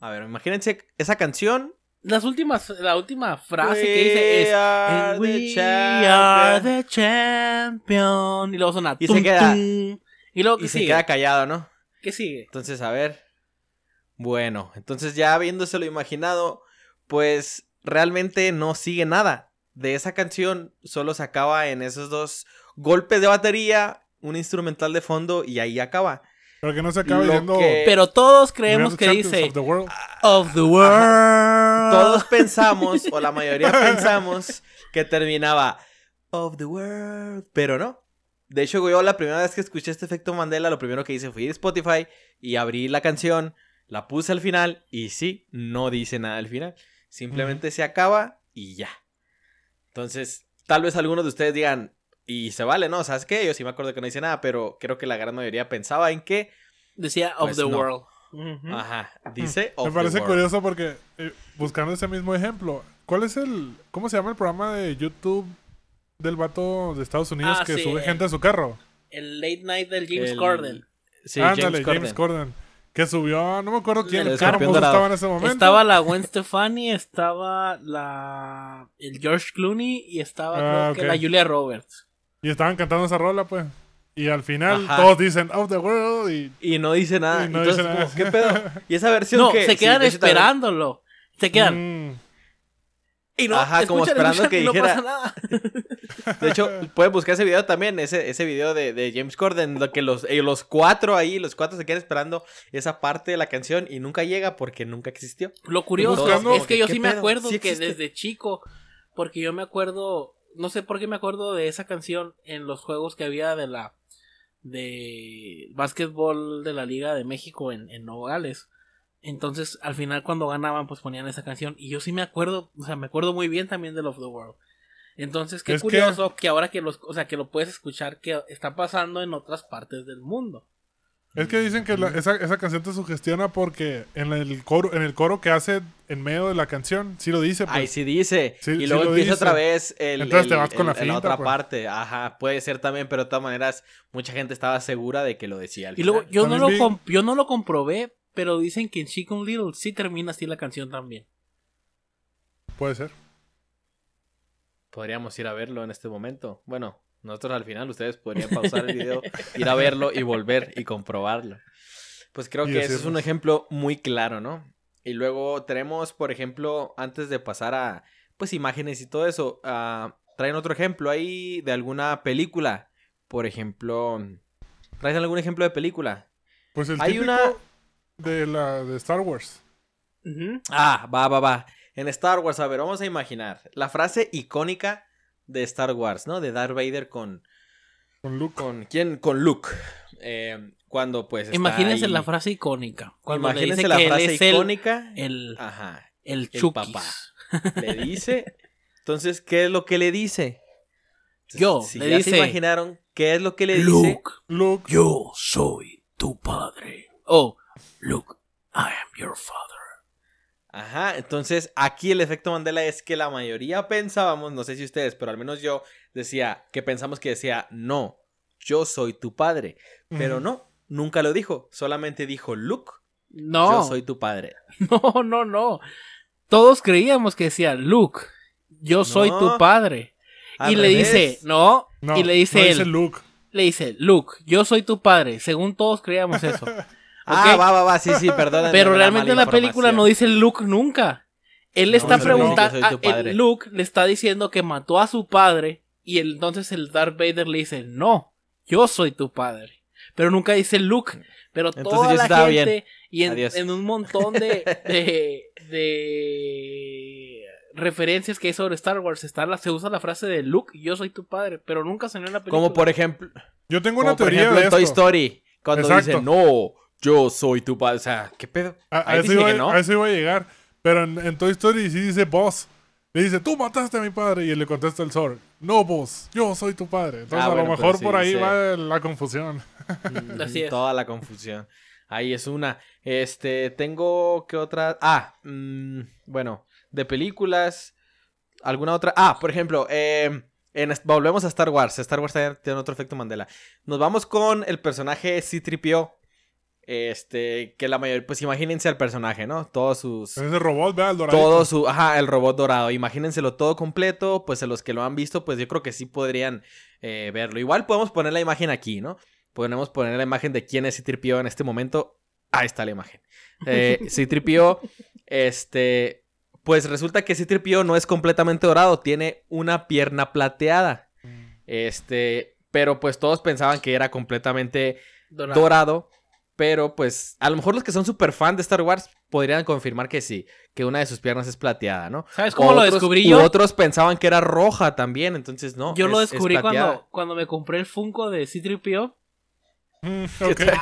a ver, imagínense esa canción. Las últimas, la última frase que dice es are "And the We champion". are the champion. Y luego suena Y se tum, queda- tum. Y luego ¿qué Y se sigue? queda callado, ¿no? ¿Qué sigue? Entonces, a ver. Bueno, entonces ya habiéndoselo imaginado, pues realmente no sigue nada. De esa canción solo se acaba en esos dos golpes de batería, un instrumental de fondo y ahí acaba. Pero que no se acaba Lo diciendo. que- Pero todos "We are creemos the que dice of the world". of the world. Todos pensamos, o la mayoría <laughs> pensamos, que terminaba of the world, pero no. De hecho, yo la primera vez que escuché este efecto Mandela, lo primero que hice fue ir a Spotify y abrí la canción, la puse al final y sí, no dice nada al final. Simplemente se acaba y ya. Entonces, tal vez algunos de ustedes digan, y se vale, ¿no? ¿Sabes qué? Yo sí me acuerdo que no dice nada, pero creo que la gran mayoría pensaba en que, Decía of Pues the no. world. Ajá, <laughs> dice of Me the parece world. curioso porque, eh, buscando ese mismo ejemplo, ¿cuál es el. ¿Cómo se llama el programa de YouTube del vato de Estados Unidos Ah, que sí, sube gente a su carro? El late night del James El- Corden. Sí, Ándale, James James Corden. Que subió, no me acuerdo quién, El estaba en ese momento. Estaba la Gwen Stefani, estaba la el George Clooney y estaba Ah, creo que ok. la Julia Roberts. Y estaban cantando esa rola, pues. Y al final Ajá. todos dicen Of the World y Y no dice nada. Y no Entonces, dice nada. ¿qué pedo? <laughs> Y esa versión No, que se quedan esperándolo. Se quedan. Mm, Y no, Ajá, como esperando escuchan que no pasa nada. <laughs> De hecho, pueden buscar ese video también, ese, ese video de, de James Corden, lo que los, eh, los cuatro ahí, los cuatro se quedan esperando esa parte de la canción y nunca llega porque nunca existió. Lo curioso es que yo ¿Qué sí me acuerdo Sí que desde chico, porque yo me acuerdo, no sé por qué me acuerdo de esa canción en los juegos que había de la de básquetbol de la Liga de México en, en Nogales. Entonces, al final cuando ganaban, pues ponían esa canción. Y yo sí me acuerdo, o sea, me acuerdo muy bien también de Love the World. Entonces, qué Es curioso que... ahora que los, o sea, que lo puedes escuchar que está pasando en otras partes del mundo. Es que dicen que la- esa, esa canción te sugestiona porque en el coro, en el coro que hace en medio de la canción, sí lo dice. Pues. Ahí sí dice. Sí, y luego lo empieza dice. otra vez el, Entonces te vas con la otra pues. parte. Ajá, puede ser también, pero de todas maneras, mucha gente estaba segura de que lo decía al Y luego, yo no, lo yo no lo comprobé, pero dicen que en Chicken Little sí termina así la canción también. Puede ser. Podríamos ir a verlo en este momento. Bueno, nosotros al final, ustedes podrían pausar el video, <laughs> ir a verlo y volver y comprobarlo. Pues creo Y que ese es un ejemplo muy claro, ¿no? Y luego tenemos, por ejemplo, antes de pasar a, pues, imágenes y todo eso, ah, traen otro ejemplo ahí de alguna película. Por ejemplo, ¿traes algún ejemplo de película? Pues el Hay típico una- de la de Star Wars. Ah, va, va, va. En Star Wars, a ver, vamos a imaginar la frase icónica de Star Wars, ¿no? De Darth Vader con, Con Luke. ¿Con quién? Con Luke. Eh, cuando pues. está Imagínense ahí- la frase icónica. Cuando le Imagínense dice la que frase él es el, icónica. el, Ajá. el el papá. <laughs> Le dice. Entonces, ¿qué es lo que le dice? Entonces, Yo, Si le ya dice, se imaginaron qué es lo que le dice. Luke, Luke. yo soy tu padre. Oh, Luke, I am your father. Ajá, entonces aquí el efecto Mandela es que la mayoría pensábamos, no sé si ustedes, pero al menos yo decía que pensamos que decía, no, yo soy tu padre. Pero no, nunca lo dijo, solamente dijo, Luke, No, yo soy tu padre. <laughs> no, no, no. Todos creíamos que decía, Luke, yo soy No. tu padre. Y le revés. dice, no, No, y le dice no él, dice Luke. le dice, Luke, yo soy tu padre. Según todos creíamos eso. <laughs> Ah, va, va, va, sí, sí, perdón. Pero realmente en la película no dice Luke nunca. Él le No, está preguntando, ah, Luke le está diciendo que mató a su padre y el- entonces el Darth Vader le dice, no, yo soy tu padre. Pero nunca dice Luke. Pero Entonces toda yo la estaba gente bien. y en, un montón de, de, de referencias que hay sobre Star Wars está la, se usa la frase de Luke, yo soy tu padre, pero nunca salió en la película. Como por ejemplo, Yo tengo una por teoría ejemplo de en Toy esto. Story, cuando Exacto. dice, no, yo soy tu padre. O sea, ¿qué pedo? A, a Ahí eso dice iba, que no. a eso iba a llegar. Pero en, en Toy Story sí dice boss. Le dice, tú mataste a mi padre. Y él le contesta el Zor, no boss, yo soy tu padre. Entonces Ah, a bueno, lo mejor sí, por ahí sí. va la confusión. <laughs> Mm, Así es. Toda la confusión. Ahí es una. Este, tengo que otra. Ah, mm, bueno, de películas. ¿Alguna otra? Ah, por ejemplo, eh, volvemos a Star Wars. Star Wars tiene otro efecto Mandela. Nos vamos con el personaje C-3PO. Este, que la mayoría, pues imagínense al personaje, ¿no? Todos sus. Es el robot, ¿verdad? El dorado. Todo su. Ajá, el robot dorado. Imagínenselo todo completo. Pues a los que lo han visto, pues yo creo que sí podrían eh, verlo. Igual podemos poner la imagen aquí, ¿no? Podemos poner la imagen de quién es C-3PO en este momento. Ahí está la imagen. Eh, <laughs> C-3PO, este. Pues resulta que C-3PO no es completamente dorado. Tiene una pierna plateada. Mm. Este. Pero pues todos pensaban que era completamente dorado pero pues a lo mejor los que son súper fan de Star Wars podrían confirmar que sí, que una de sus piernas es plateada, ¿no? ¿Sabes cómo lo descubrí yo? otros pensaban que era roja también, entonces no. Yo lo descubrí cuando, cuando me compré el Funko de C-3PO. Mm,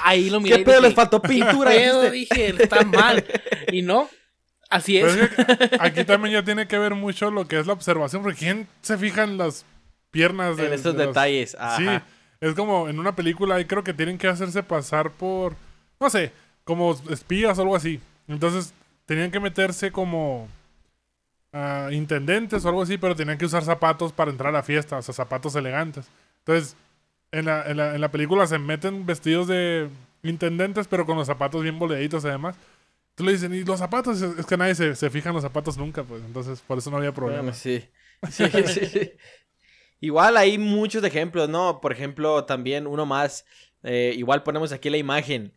Ahí lo miré. ¿Qué pedo les faltó pintura? ¿Qué dije, está mal. Y no, así es. <laughs> aquí también ya tiene que ver mucho lo que es la observación, porque ¿quién se fija en las piernas de En estos detalles, Ajá. Sí. Es como en una película y creo que tienen que hacerse pasar por, no sé, como espías o algo así. Entonces tenían que meterse como uh, intendentes o algo así, pero tenían que usar zapatos para entrar a la fiesta, o sea, zapatos elegantes. Entonces, en la, en la, en la película se meten vestidos de intendentes, pero con los zapatos bien boleaditos además. Tú le dicen, ¿y los zapatos? Es que nadie se, se fija en los zapatos nunca, pues. Entonces, por eso no había problema. sí. Sí, <laughs> sí, Igual hay muchos ejemplos, ¿no? Por ejemplo, también uno más. Eh, igual ponemos aquí la imagen.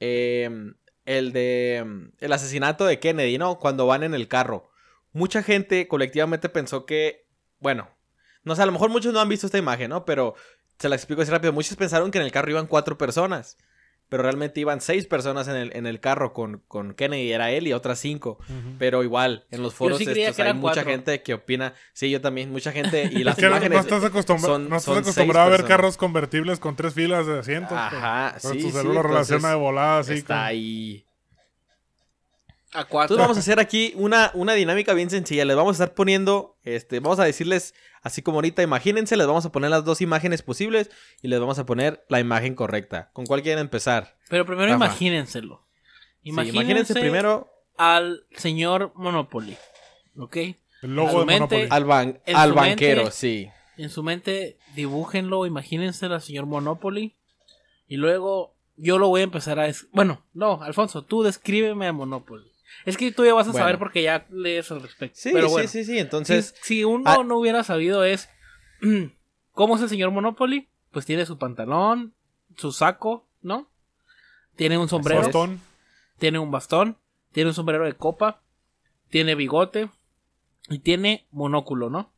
Em, el de. Em, el asesinato de Kennedy, ¿no? Cuando van en el carro. Mucha gente colectivamente pensó que. Bueno. No sé, a lo mejor muchos no han visto esta imagen, ¿no? Pero se la explico así rápido. Muchos pensaron que en el carro iban cuatro personas pero realmente iban seis personas en el, en el carro con, con Kennedy, era él y otras cinco. Pero igual, en los foros hay mucha gente que opina, sí, yo también, mucha gente, y <laughs> las imágenes no, estás, acostumbrado a ver carros convertibles con tres filas de asientos. Pues. Ajá, sí, tu celular relaciona de volada así. Está ahí. A cuatro. Entonces vamos a hacer aquí una, una dinámica bien sencilla. Les vamos a estar poniendo, este, vamos a decirles Así como ahorita, imagínense, les vamos a poner las dos imágenes posibles y les vamos a poner la imagen correcta. ¿Con cuál quieren empezar? Pero primero imagínenselo. Imagínense, primero al señor Monopoly. ¿Ok? El logo de Monopoly. Al, al banquero, sí. En su mente, dibújenlo, imagínense al señor Monopoly. Y luego yo lo voy a empezar a... Bueno, no, Alfonso, tú descríbeme a Monopoly. Es que tú ya vas a saber porque ya lees al respecto. Sí, sí, sí, sí. Entonces. Si, uno ah, no hubiera sabido es. <clears throat> ¿Cómo es el señor Monopoly? Pues tiene su pantalón, su saco, ¿no? Tiene un sombrero. Bastón. Tiene un bastón. Tiene un sombrero de copa. Tiene bigote. Y tiene monóculo, ¿no?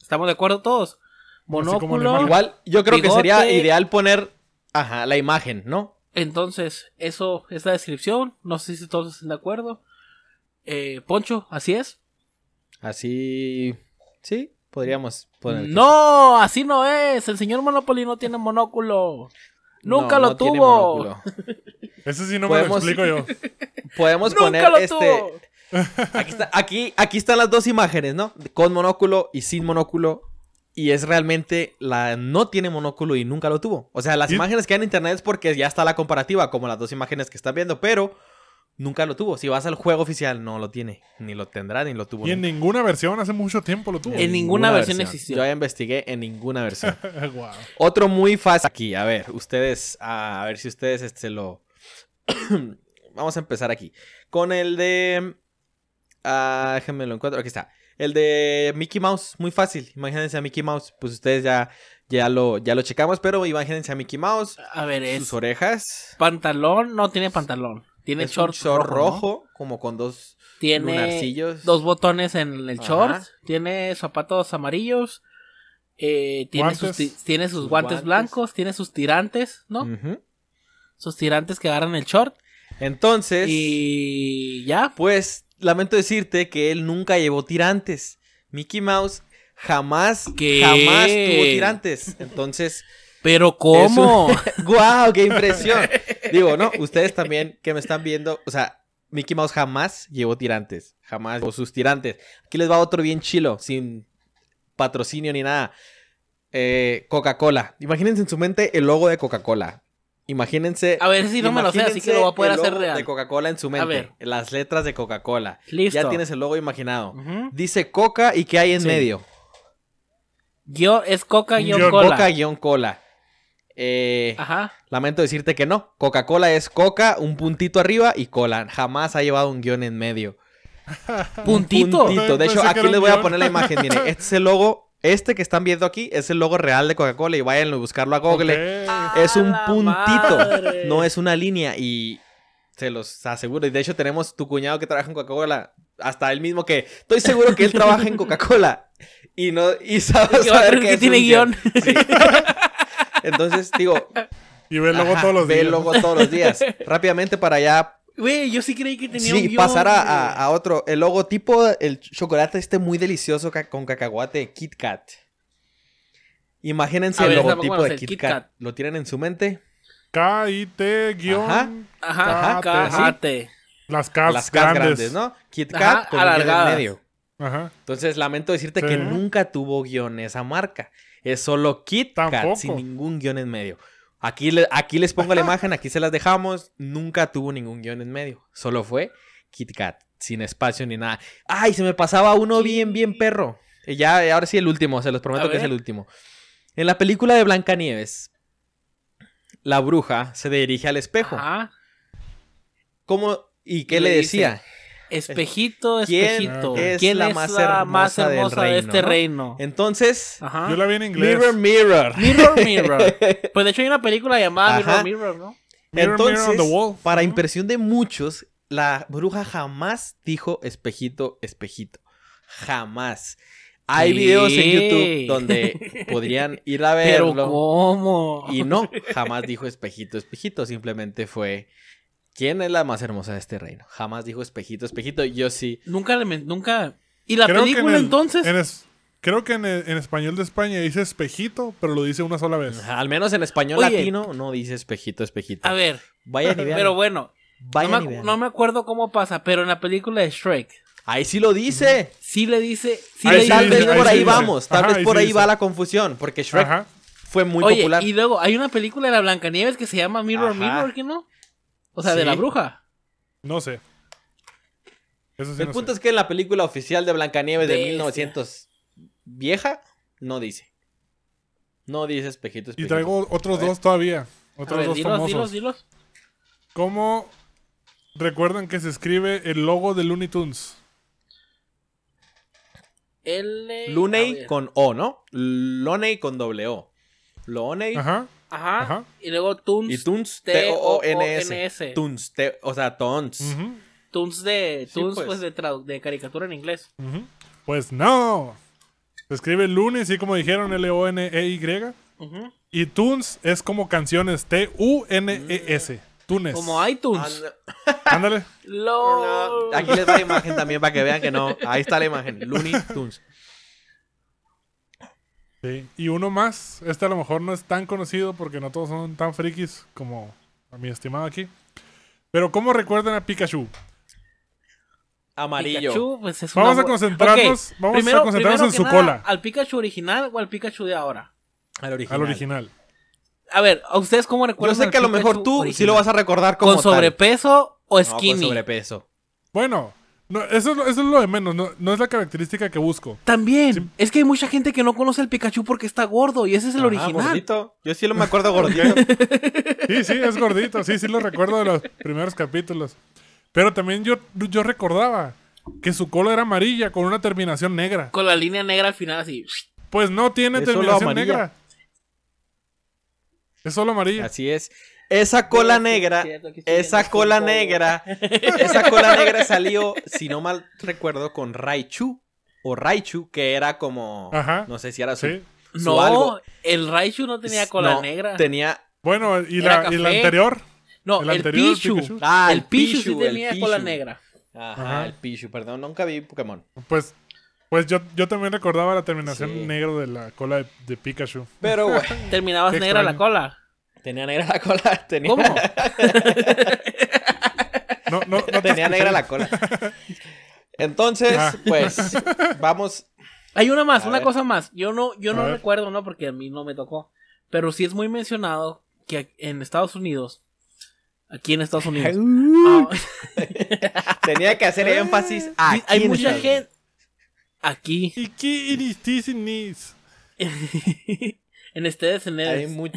¿Estamos de acuerdo todos? Monóculo. Igual, yo creo que sería ideal poner. Ajá, la imagen, ¿no? Entonces, eso es la descripción. No sé si todos están de acuerdo. Eh, Poncho, ¿así es? Así. Sí, podríamos poner. No, así no es. El señor Monopoly no tiene monóculo. Nunca lo tuvo. <laughs> Eso sí no me lo explico yo. <laughs> Podemos poner este. <laughs> Aquí, aquí, aquí están las dos imágenes, ¿no? Con monóculo y sin monóculo y es realmente la no tiene monóculo y nunca lo tuvo. O sea, las imágenes que hay en internet es porque ya está la comparativa, como las dos imágenes que están viendo, pero nunca lo tuvo. Si vas al juego oficial, no lo tiene, ni lo tendrá, ni lo tuvo. Y en ninguna versión hace mucho tiempo lo tuvo. En, ninguna, versión, existió. Yo ya investigué en ninguna versión. <laughs> Otro muy fácil aquí, a ver, ustedes, a ver si ustedes este lo. <clears throat> Vamos a empezar aquí. Con el de. Ah, déjenme lo encuentro. Aquí está. El de Mickey Mouse, muy fácil. Imagínense a Mickey Mouse. Pues ustedes ya, ya, lo, ya lo checamos, pero imagínense a Mickey Mouse. A ver, es. Sus orejas. Pantalón, no tiene pantalón. Tiene short, rojo, como con dos tiene dos botones en el short. Tiene zapatos amarillos. Eh, tiene, sus, tiene sus, guantes, blancos. Tiene sus tirantes, ¿no? Sus tirantes que agarran el short. Entonces. Y ya. Pues lamento decirte que él nunca llevó tirantes. Mickey Mouse jamás, jamás tuvo tirantes. Entonces. Pero ¿cómo? <laughs> ¡Guau! ¡Qué impresión! <laughs> Digo, ¿no? Ustedes también que me están viendo, o sea, Mickey Mouse jamás llevó tirantes. Jamás llevó sus tirantes. Aquí les va otro bien chilo, sin patrocinio ni nada. Eh, Coca-Cola. Imagínense en su mente el logo de Coca-Cola. Imagínense. A ver si no me lo sé, así que lo voy a poder hacer real. De Coca-Cola en su mente. A ver. Las letras de Coca-Cola. Listo. Ya tienes el logo imaginado. Dice Coca y ¿qué hay en medio? Guión, es coca guion Eh, Ajá. lamento decirte que no. Coca-Cola es coca, un puntito arriba y cola. Jamás ha llevado un guion en medio. <laughs> Puntito. Puntito. De hecho, Pensé aquí les voy a guion. poner la imagen. Miren, <laughs> este es el logo. Este que están viendo aquí es el logo real de Coca-Cola. Y vayan a buscarlo a Google. Es un puntito. madre. No es una línea. Y se los aseguro. Y de hecho, tenemos tu cuñado que trabaja en Coca-Cola. Hasta él mismo que estoy seguro que él trabaja en Coca-Cola. Y no, y <laughs> sabe, Que va a saber que que tiene un guion. Sí. Entonces, digo, <laughs> Y ve luego ajá, todos los ve días. el logo todos los días. <laughs> Rápidamente para allá Güey, yo sí creí que tenía un Sí, guion. pasar a, a- güey. a otro. El logotipo, el chocolate este muy delicioso ca- con cacahuate, Kit Kat. Imagínense A el ver, logotipo de el Kit, Kit Kat. Kat. ¿Lo tienen en su mente? K-I-T guion. Ajá. Ajá, Ajá, cajate. Las K Las K grandes. grandes, ¿no? Kit Ajá, Kat con en medio. Ajá. Entonces, lamento decirte Sí. que nunca tuvo guion esa marca. Es solo Kit Kat sin ningún guion en medio. Aquí, le- aquí les pongo la imagen, aquí se las dejamos. Nunca tuvo ningún guion en medio. Solo fue Kit Kat, sin espacio ni nada. ¡Ay! Se me pasaba uno bien, bien perro. Y ya, ahora sí el último, se los prometo que es el último. En la película de Blancanieves, la bruja se dirige al espejo. Ajá. ¿Cómo? ¿Y qué le decía? Espejito, ¿Quién espejito. es ¿Quién la es más la más hermosa de este no? reino? Entonces, Ajá. Yo la vi en inglés. mirror, mirror. Mirror, mirror. <laughs> Pues de hecho hay una película llamada Ajá. Mirror, mirror, ¿no? Mirror, Entonces, mirror on the wall. para impresión de muchos, la bruja jamás dijo espejito, espejito. Jamás. Hay videos en YouTube donde <laughs> podrían ir a Pero verlo. ¿cómo? Y no, jamás dijo espejito, espejito. Simplemente fue. ¿Quién es la más hermosa de este reino? Jamás dijo espejito, espejito. Yo sí. Nunca le nunca. ¿Y la Creo que en película el- entonces? en es- creo que en, el- en español de España dice espejito, pero lo dice una sola vez. Al menos en español Oye. latino no dice espejito, espejito. A ver, Vayan y <laughs> vean. pero bueno, no me, vean. no me acuerdo cómo pasa, pero en la película de Shrek, Ahí sí lo dice. sí le dice. Sí le sí Tal dice, vez por ahí dice. vamos. Tal Ajá, vez ahí por sí ahí dice. va la confusión. Porque Shrek Ajá. fue muy Oye, popular. y luego hay una película de la Blancanieves que se llama Mirror, Ajá. Mirror, ¿qué no? O sea, de la bruja. No sé. Eso sí El no punto sé. es que en la película oficial de Blancanieves de Bestia. 1900 vieja, no dice. No dice espejito, Y espejito. traigo otros dos todavía. Otros ver, dos dilos, famosos. dilos, dilos. ¿Cómo recuerdan que se escribe el logo de Looney Tunes? L. Luney con O, ¿no? Loney con doble O. Loney Ajá. Ajá. Ajá. Y luego Toons. y Tunes. T-O-O-N-S. Tunes, T- o sea, Tons. ujú, Toons de. Sí, Toons, pues. pues, de, caricatura en inglés. Pues no. Se escribe Looney, así como dijeron, L-O-N-E-Y. Y Tunes es como canciones, T-U-N-E-S. Tunes. Como iTunes. <laughs> Ándale. No. Aquí les va la imagen también para que vean que no. Ahí está la imagen. Looney Tunes. Sí. Y uno más, este a lo mejor no es tan conocido porque no todos son tan frikis como a mi estimado aquí. Pero ¿cómo recuerdan a Pikachu? Amarillo. Pikachu, pues es Vamos una a concentrarnos- vamos a concentrarnos primero en su nada, cola. ¿Al Pikachu original o al Pikachu de ahora? Al original. Al original. A ver, ¿a ustedes cómo Yo recuerdan? sé al que a lo mejor tú sí lo vas a recordar como ¿Con tal. sobrepeso o No, skinny? con sobrepeso. Bueno, no, eso, es lo- eso es lo de menos, no, no es la característica que busco. También. Sí. Es que hay mucha gente que no conoce al Pikachu porque está gordo y ese es el Ajá, original. gordito. Yo sí lo me acuerdo gordito. <laughs> Sí, sí, es gordito, sí, sí lo recuerdo de los primeros capítulos. Pero también yo, yo recordaba que su cola era amarilla con una terminación negra. Con la línea negra al final así. Pues no tiene Es terminación negra. Es solo amarilla. Así es. Esa cola negra, esa cola negra, <laughs> esa cola negra salió, si no mal recuerdo, con Raichu o Raichu, que era como, Ajá. no sé si era su, Sí. su No, algo. el Raichu no tenía cola No, negra. Tenía, Bueno, y la, y la anterior. No, el el, anterior Pichu. Pikachu. ah, el Pichu sí tenía Pichu. cola negra. Ajá, Ajá. el Pichu, perdón, nunca vi Pokémon. Pues, pues yo, yo también recordaba la terminación Sí. negra de la cola de, de Pikachu. Pero bueno, <laughs> Terminabas negra la cola. Tenía negra la cola, <laughs> tenía, ¿Cómo? <laughs> No, no, no te tenía negra la cola. Entonces, Ah. pues, vamos, Hay una más, A una ver. cosa más. Yo no, yo A no ver. recuerdo, ¿no? Porque a mí no me tocó. Pero sí es muy mencionado que en Estados Unidos, aquí en Estados Unidos, ah, <laughs> tenía que hacer énfasis aquí hay en mucha Estados gente aquí. ¿Y qué inistisis? En ustedes en Hay Edes. mu-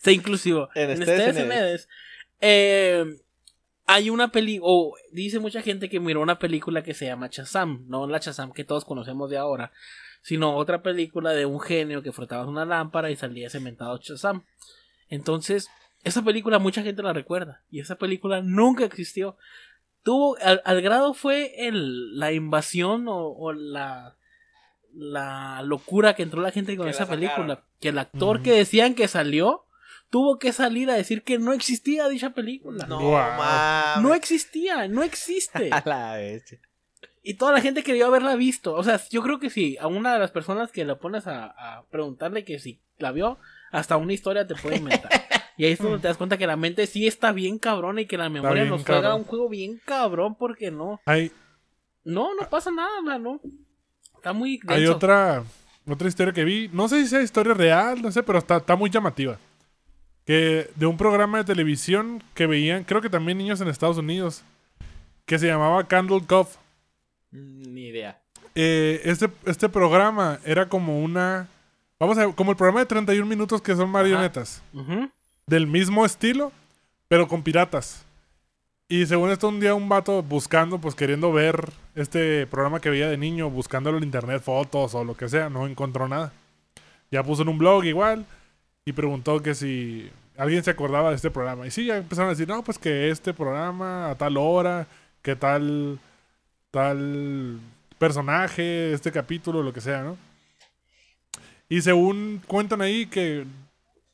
Sé inclusivo. En En ustedes ustedes en Edes. Eh, hay una película, o dice mucha gente que miró una película que se llama Shazam, no la Shazam que todos conocemos de ahora, sino otra película de un genio que frotaba una lámpara y salía cementado Shazam. Entonces, esa película mucha gente la recuerda y esa película nunca existió. Tuvo, al, al grado fue el, la invasión o, o la, la locura que entró la gente con Que la esa película. Que el actor que decían que salió tuvo que salir a decir que no existía dicha película. No. No existía, no existe. <laughs> A la vez. Y toda la gente quería haberla visto. O sea, yo creo que sí, a una de las personas que le pones a, a preguntarle que si la vio, hasta una historia te puede inventar. <laughs> Y ahí es donde te das cuenta que la mente sí está bien cabrona y que la memoria nos juega un juego bien cabrón porque no. Hay, No, no pasa nada, no. Está muy hay otra, otra historia que vi. No sé si sea historia real, no sé, pero está, está muy llamativa. Que de un programa de televisión que veían, creo que también niños en Estados Unidos, que se llamaba Candle Cove. Mm, Ni idea. Eh, este, este programa era como una. Vamos a ver, como el programa de 31 minutos que son marionetas. Del mismo estilo, pero con piratas. Y según esto, un día un vato buscando, pues queriendo ver este programa que veía de niño, buscándolo en internet, fotos o lo que sea, no encontró nada. Ya puso en un blog igual y preguntó que si alguien se acordaba de este programa. Y sí, ya empezaron a decir, no, pues que este programa a tal hora, que tal, tal personaje, este capítulo, lo que sea, ¿no? Y según cuentan ahí que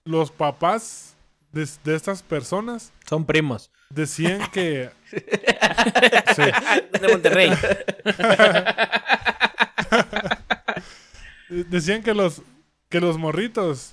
los papás de, de estas personas Son primos. Decían <laughs> que... Sí. <laughs> De Monterrey. <laughs> Decían que los, que los morritos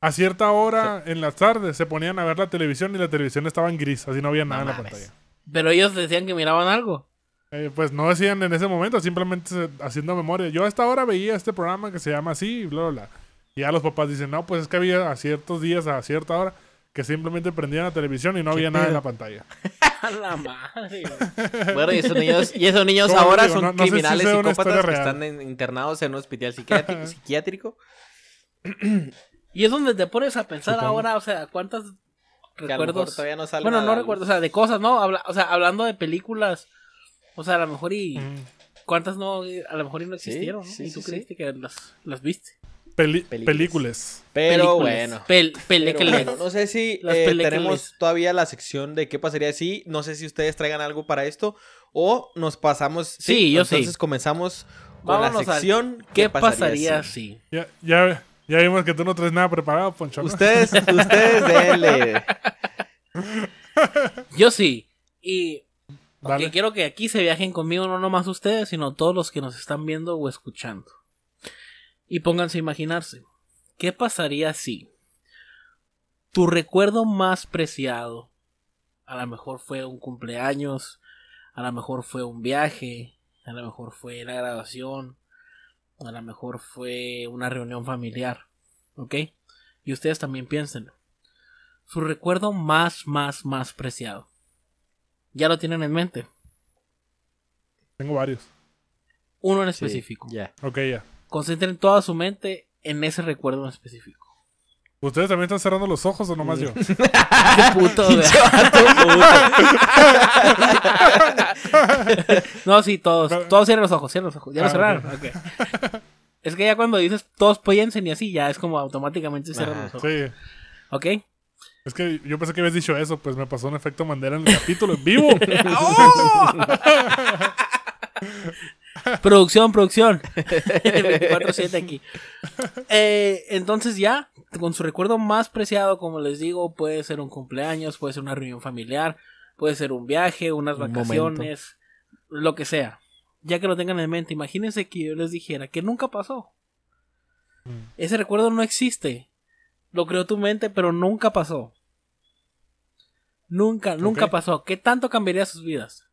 a cierta hora en las tardes se ponían a ver la televisión y la televisión estaba en gris, así no había nada No en la pantalla. Pero ellos decían que miraban algo. Eh, pues no decían en ese momento, simplemente haciendo memoria. Yo a esta hora veía este programa que se llama así, y bla, bla, bla. Y ya los papás dicen, no, pues es que había a ciertos días, a cierta hora, que simplemente prendían la televisión y no había nada en la pantalla. <laughs> A la madre. <laughs> Bueno, y esos niños, y esos niños ¿Cómo ahora digo? son No- no sé si criminales una psicópatas que están en- internados en un hospital psiquiátrico. <laughs> psiquiátrico Y es donde te pones a pensar Supongo. ahora, o sea, cuántas recuerdos. todavía no salen Bueno, no recuerdo, o sea, de cosas, ¿no? Habla- o sea, hablando de películas, o sea, a lo mejor y Mm. cuántas no, a lo mejor y no Sí, existieron, ¿no? sí, y tú sí, creíste que las, las viste. Peli- Películas. Pero Películas. bueno. Pel- Pero películas. bueno, no sé si Las eh, tenemos todavía la sección de qué pasaría si. No sé si ustedes traigan algo para esto. O nos pasamos. Sí, yo sí. Entonces comenzamos con Vámonos la a- sección. ¿Qué pasaría si? Ya, ya, ya vimos que tú no traes nada preparado, Poncho. ¿no? Ustedes, <laughs> ustedes denle. Yo sí. Y Dale. quiero que aquí se viajen conmigo, no nomás ustedes, sino todos los que nos están viendo o escuchando. Y pónganse a imaginarse. ¿Qué pasaría si tu recuerdo más preciado, a lo mejor fue un cumpleaños, a lo mejor fue un viaje, a lo mejor fue la graduación, a lo mejor fue una reunión familiar, ¿ok? Y ustedes también piénsenlo. Su recuerdo más, más, más preciado. ¿Ya lo tienen en mente? Tengo varios. Uno en Sí, específico. ya. Ok, ya. Concentren toda su mente en ese recuerdo en específico. ¿Ustedes también están cerrando los ojos o nomás yo? <laughs> Qué <laughs> puto. No, sí, todos. Todos cierren los ojos, cierren los ojos. ¿Ya Ah, lo cerraron? Ok. Es que ya cuando dices todos piensen y así, ya es como automáticamente cierran los ojos. Sí. ¿Ok? Es que yo pensé que habías dicho eso, pues me pasó un efecto Mandela en el capítulo en vivo. <laughs> producción, producción. <laughs> <laughs> 24-7 aquí. Eh, entonces ya, con su recuerdo más preciado, como les digo, puede ser un cumpleaños, puede ser una reunión familiar, puede ser un viaje, unas Un vacaciones, lo que sea. Ya que lo tengan en mente, imagínense que yo les dijera que nunca pasó. Mm. Ese recuerdo no existe. Lo creó tu mente, pero nunca pasó. Nunca, nunca pasó. ¿Qué tanto cambiaría sus vidas?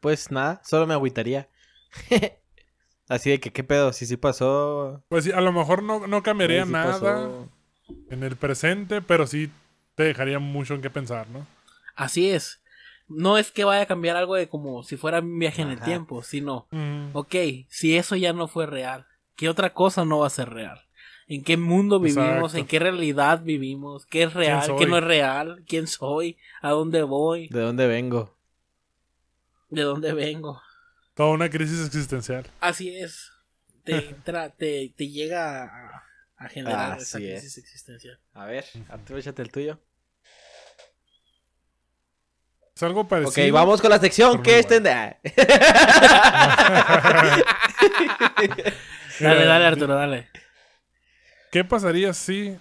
Pues nada, solo me agüitaría. <laughs> Así de que, ¿qué pedo? Si sí pasó. Pues sí, a lo mejor no, no cambiaría sí nada pasó. en el presente, pero sí te dejaría mucho en qué pensar, ¿no? Así es. No es que vaya a cambiar algo de como si fuera un viaje en el tiempo, sino, Mm. ok, si eso ya no fue real, ¿qué otra cosa no va a ser real? ¿En qué mundo vivimos? ¿En qué realidad vivimos? ¿Qué es real? ¿Qué no es real? ¿Quién soy? ¿A dónde voy? ¿De dónde vengo? ¿De dónde vengo? Toda una crisis existencial. Así es. Te, <laughs> te, te llega a, a generar esa crisis existencial. A ver, Arturo, échate el tuyo. Es algo parecido. Ok, vamos con la sección que es <laughs> dale, dale, Arturo, dale. ¿Qué pasaría si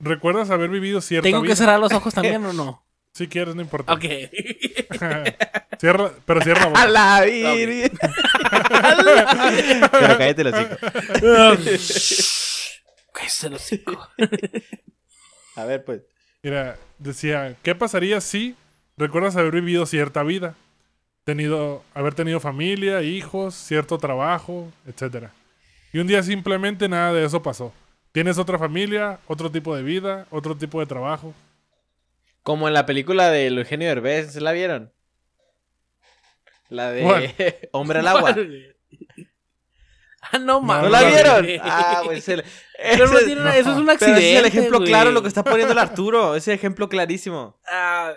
recuerdas haber vivido cierta ¿Tengo que cerrar los ojos también o no? <laughs> Si quieres, no importa. Ok. <laughs> cierra, pero cierra la <laughs> A la virgen. <laughs> pero cállate los Cállate los hocico. A ver, pues. Mira, decía, ¿qué pasaría si recuerdas haber vivido cierta vida? Tenido, haber tenido familia, hijos, cierto trabajo, etcétera. Y un día simplemente nada de eso pasó. Tienes otra familia, otro tipo de vida, otro tipo de trabajo. Como en la película de Eugenio Derbez, ¿se la vieron? La de <laughs> Hombre al agua. Ah, no mames. ¿No la vieron? <laughs> Ah, pues el, Pero no tiene eso es un accidente. es el ejemplo claro lo que está poniendo el Arturo. Es el ejemplo clarísimo. Ah,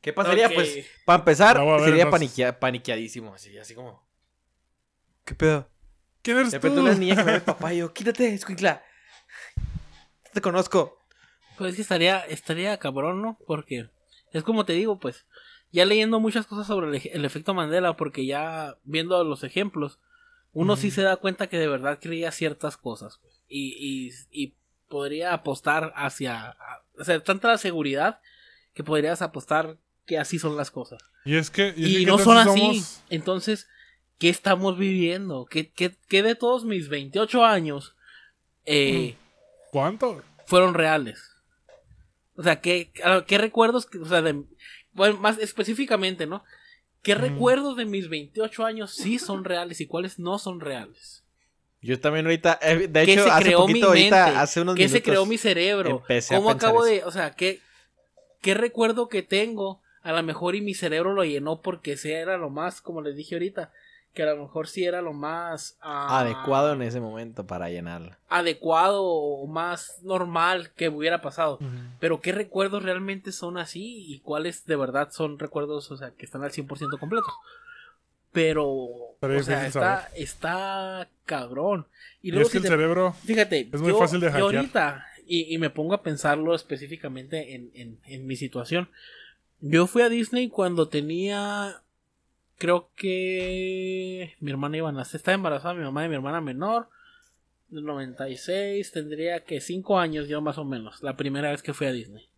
¿Qué pasaría? Pues, para empezar, sería paniqueadísimo. Así, así como. ¿Qué pedo? ¿Quién eres De repente una niña que me ve papá y yo, quítate, escuincla. Te conozco. Pues que estaría, estaría cabrón, ¿no? Porque es como te digo, pues, ya leyendo muchas cosas sobre el, efecto Mandela, porque ya viendo los ejemplos, uno sí se da cuenta que de verdad creía ciertas cosas. Pues, y, y, podría apostar hacia, o sea, tanta la seguridad que podrías apostar que así son las cosas. Y es que... Y, no son así. Entonces, ¿qué estamos viviendo? ¿Qué, qué, qué de todos mis 28 años... Eh, ¿Cuánto? Fueron reales. O sea, ¿qué, qué recuerdos, o sea, de, bueno, más específicamente, ¿no? ¿Qué recuerdos de mis 28 años sí son reales y cuáles no son reales? Yo también ahorita, eh, de hecho, hace poquito, ahorita, hace unos ¿Qué se creó mi cerebro? ¿Cómo acabo de, o sea, qué, qué recuerdo que tengo? A lo mejor y mi cerebro lo llenó porque ese era lo más, como les dije ahorita, que a lo mejor sí era lo más ah, adecuado en ese momento para llenarla. Adecuado o más normal que hubiera pasado. Pero qué recuerdos realmente son así y cuáles de verdad son recuerdos, o sea, que están al 100% completos. Pero, o sea, está, está cabrón. Y, luego, es que el cerebro fíjate, es muy fácil de hackear. Yo ahorita, y, me pongo a pensarlo específicamente en, en, en mi situación. Yo fui a Disney cuando tenía creo que mi hermana iba a nacer, estaba embarazada mi mamá y mi hermana menor. Del 96, tendría que 5 años yo más o menos, la primera vez que fui a Disney.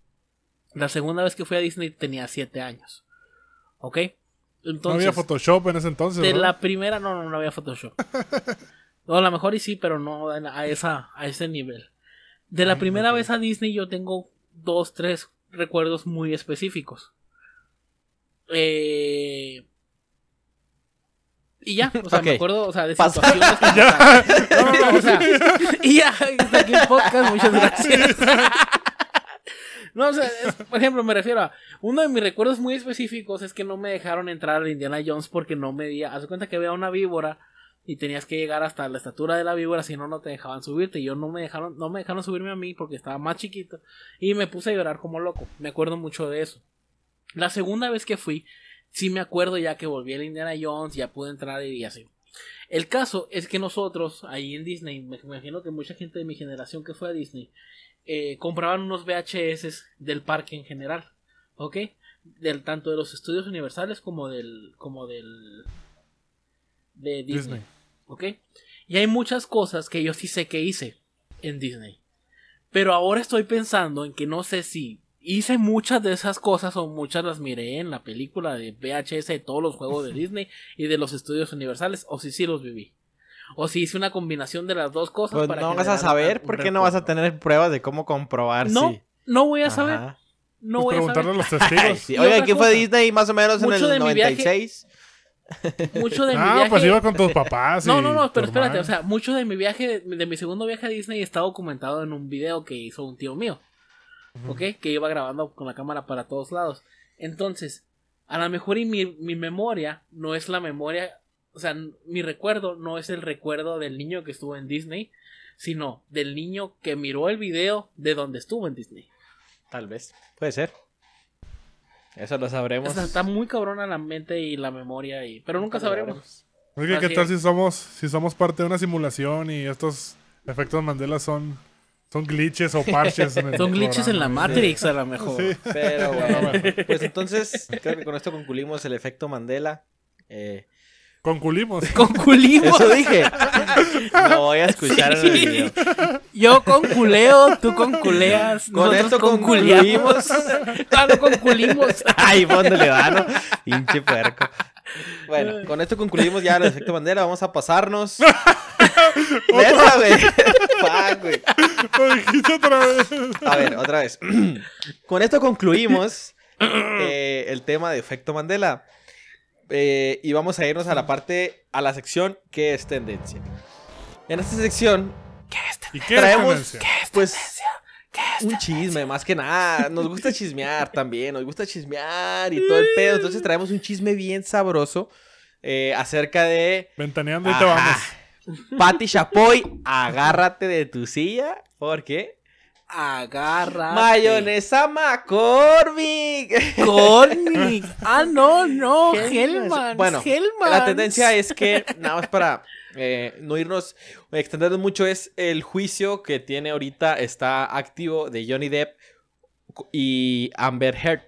La segunda vez que fui a Disney tenía 7 años. ¿Ok? Entonces, no había Photoshop en ese entonces. De la primera, no, no, no había Photoshop. <laughs> no, a lo mejor y sí, pero no a, esa, a ese nivel. De la primera vez a Disney yo tengo dos, tres recuerdos muy específicos. Eh, y ya, o sea, me acuerdo, o sea, de situaciones que <laughs> ya. No, no, no, o sea, y ya, está aquí el podcast, muchas gracias. No, o sea, por ejemplo, me refiero a uno de mis recuerdos muy específicos es que no me dejaron entrar a Indiana Jones porque no medía. Haz cuenta que había una víbora y tenías que llegar hasta la estatura de la víbora, si no, no te dejaban subirte. Y yo no me dejaron, no me dejaron subirme a mí porque estaba más chiquito y me puse a llorar como loco. Me acuerdo mucho de eso. La segunda vez que fui, sí me acuerdo ya que volví a Indiana Jones, ya pude entrar y así. El caso es que nosotros, ahí en Disney, me imagino que mucha gente de mi generación que fue a Disney, eh, compraban unos VHS del parque en general, ¿ok? Del, tanto de los estudios universales como del, como del, de Disney, Disney. ¿ok? Y hay muchas cosas que yo sí sé que hice en Disney. Pero ahora estoy pensando en que no sé si hice muchas de esas cosas o muchas las miré en la película de VHS de todos los juegos de <laughs> Disney y de los estudios universales o si sí los viví. O si hice una combinación de las dos cosas. Pues no vas a saber porque no vas a tener pruebas de cómo comprobar no, No voy a saber. No pues voy a saber. a los <laughs> testigos. Oiga, ¿quién fue Disney más o menos en el 96? <laughs> mucho de mi ah, viaje. pues iba con tus papás. no, no, no, pero espérate, o sea, mucho de mi viaje, de mi segundo viaje a Disney está documentado en un video que hizo un tío mío. ¿Ok? Que iba grabando con la cámara para todos lados. Entonces, a lo mejor y mi, memoria no es la memoria, o sea, mi recuerdo no es el recuerdo del niño que estuvo en Disney, sino del niño que miró el video de donde estuvo en Disney. Tal vez, puede ser. Eso lo sabremos. O sea, está muy cabrona la mente y la memoria, y... pero nunca sabremos. Oye, ¿qué Así tal es. si somos, si somos parte de una simulación y estos efectos Mandela son, son glitches o parches? en el Son glitches en la? Matrix, a lo mejor. Sí. Pero <laughs> bueno, pues entonces creo que con esto concluimos el efecto Mandela. Eh, Concluimos. <laughs> Concluimos. eso dije. Lo voy a escuchar en el video. Yo conculeo, tú conculeas. Con esto conculeamos. Ah, no concluimos. <laughs> Ay, ¿dónde le da, no? Pinche puerco. <laughs> Bueno, con esto concluimos ya el efecto Mandela. Vamos a pasarnos. <laughs> Neta, güey. <laughs> Fuck, güey. Lo dijiste otra vez. A ver, otra vez. <clears throat> Con esto concluimos <clears throat> eh, el tema de efecto Mandela. Eh, y vamos a irnos a la parte, a la sección que es tendencia. En esta sección ¿Y qué es traemos, tendencia? pues, un chisme, más que nada. Nos gusta chismear también, nos gusta chismear y todo el pedo. <laughs> Entonces traemos un chisme bien sabroso eh, acerca de Ventaneando y te vamos. Patty Chapoy. Agárrate de tu silla, porque Agarra. mayonesa McCormick. Cornic. Ah, no, no. Hellman. Bueno, La tendencia es que, nada más para eh, no irnos extendiendo mucho, es el juicio que tiene ahorita, está activo de Johnny Depp y Amber Heard.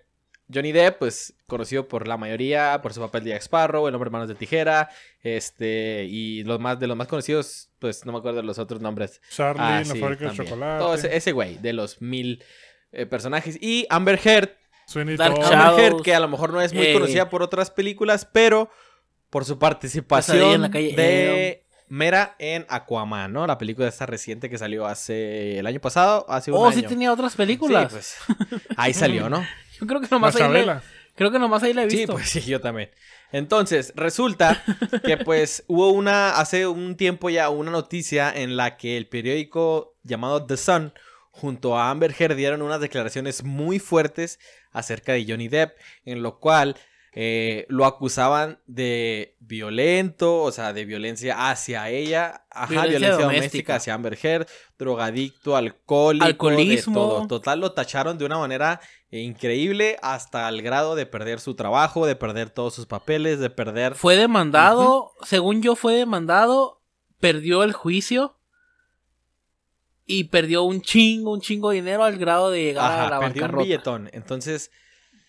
Johnny Depp, pues conocido por la mayoría, por su papel de Jack Sparrow, El hombre manos de tijera, este, y los más, de los más conocidos, pues no me acuerdo de los otros nombres. Charlie Ah, la sí, fábrica de chocolate. Todo ese, ese güey, de los mil eh, personajes. Y Amber Heard, Dark. Amber Heard, que a lo mejor no es muy eh, conocida por otras películas, pero por su participación en la calle de Mera en Aquaman, ¿no? La película esta reciente que salió hace el año pasado, hace un Oh, año. sí tenía otras películas. Sí, pues, ahí salió, ¿no? <laughs> Yo creo que nomás ahí la, Machabela. creo que nomás ahí la he Sí, visto. pues sí, yo también. Entonces, resulta que pues <laughs> hubo una, hace un tiempo ya, una noticia en la que el periódico llamado The Sun, junto a Amber Heard, dieron unas declaraciones muy fuertes acerca de Johnny Depp, en lo cual eh, lo acusaban de violento, o sea, de violencia hacia ella, ajá, Violencia violencia, doméstica. doméstica. hacia Amber Heard, drogadicto, alcohólico, Alcoholismo. de todo. Total, lo tacharon de una manera increíble hasta el grado de perder su trabajo, de perder todos sus papeles, de perder... Fue demandado, según yo fue demandado, perdió el juicio y perdió un chingo, un chingo de dinero al grado de llegar a la perdió un billetón. Entonces,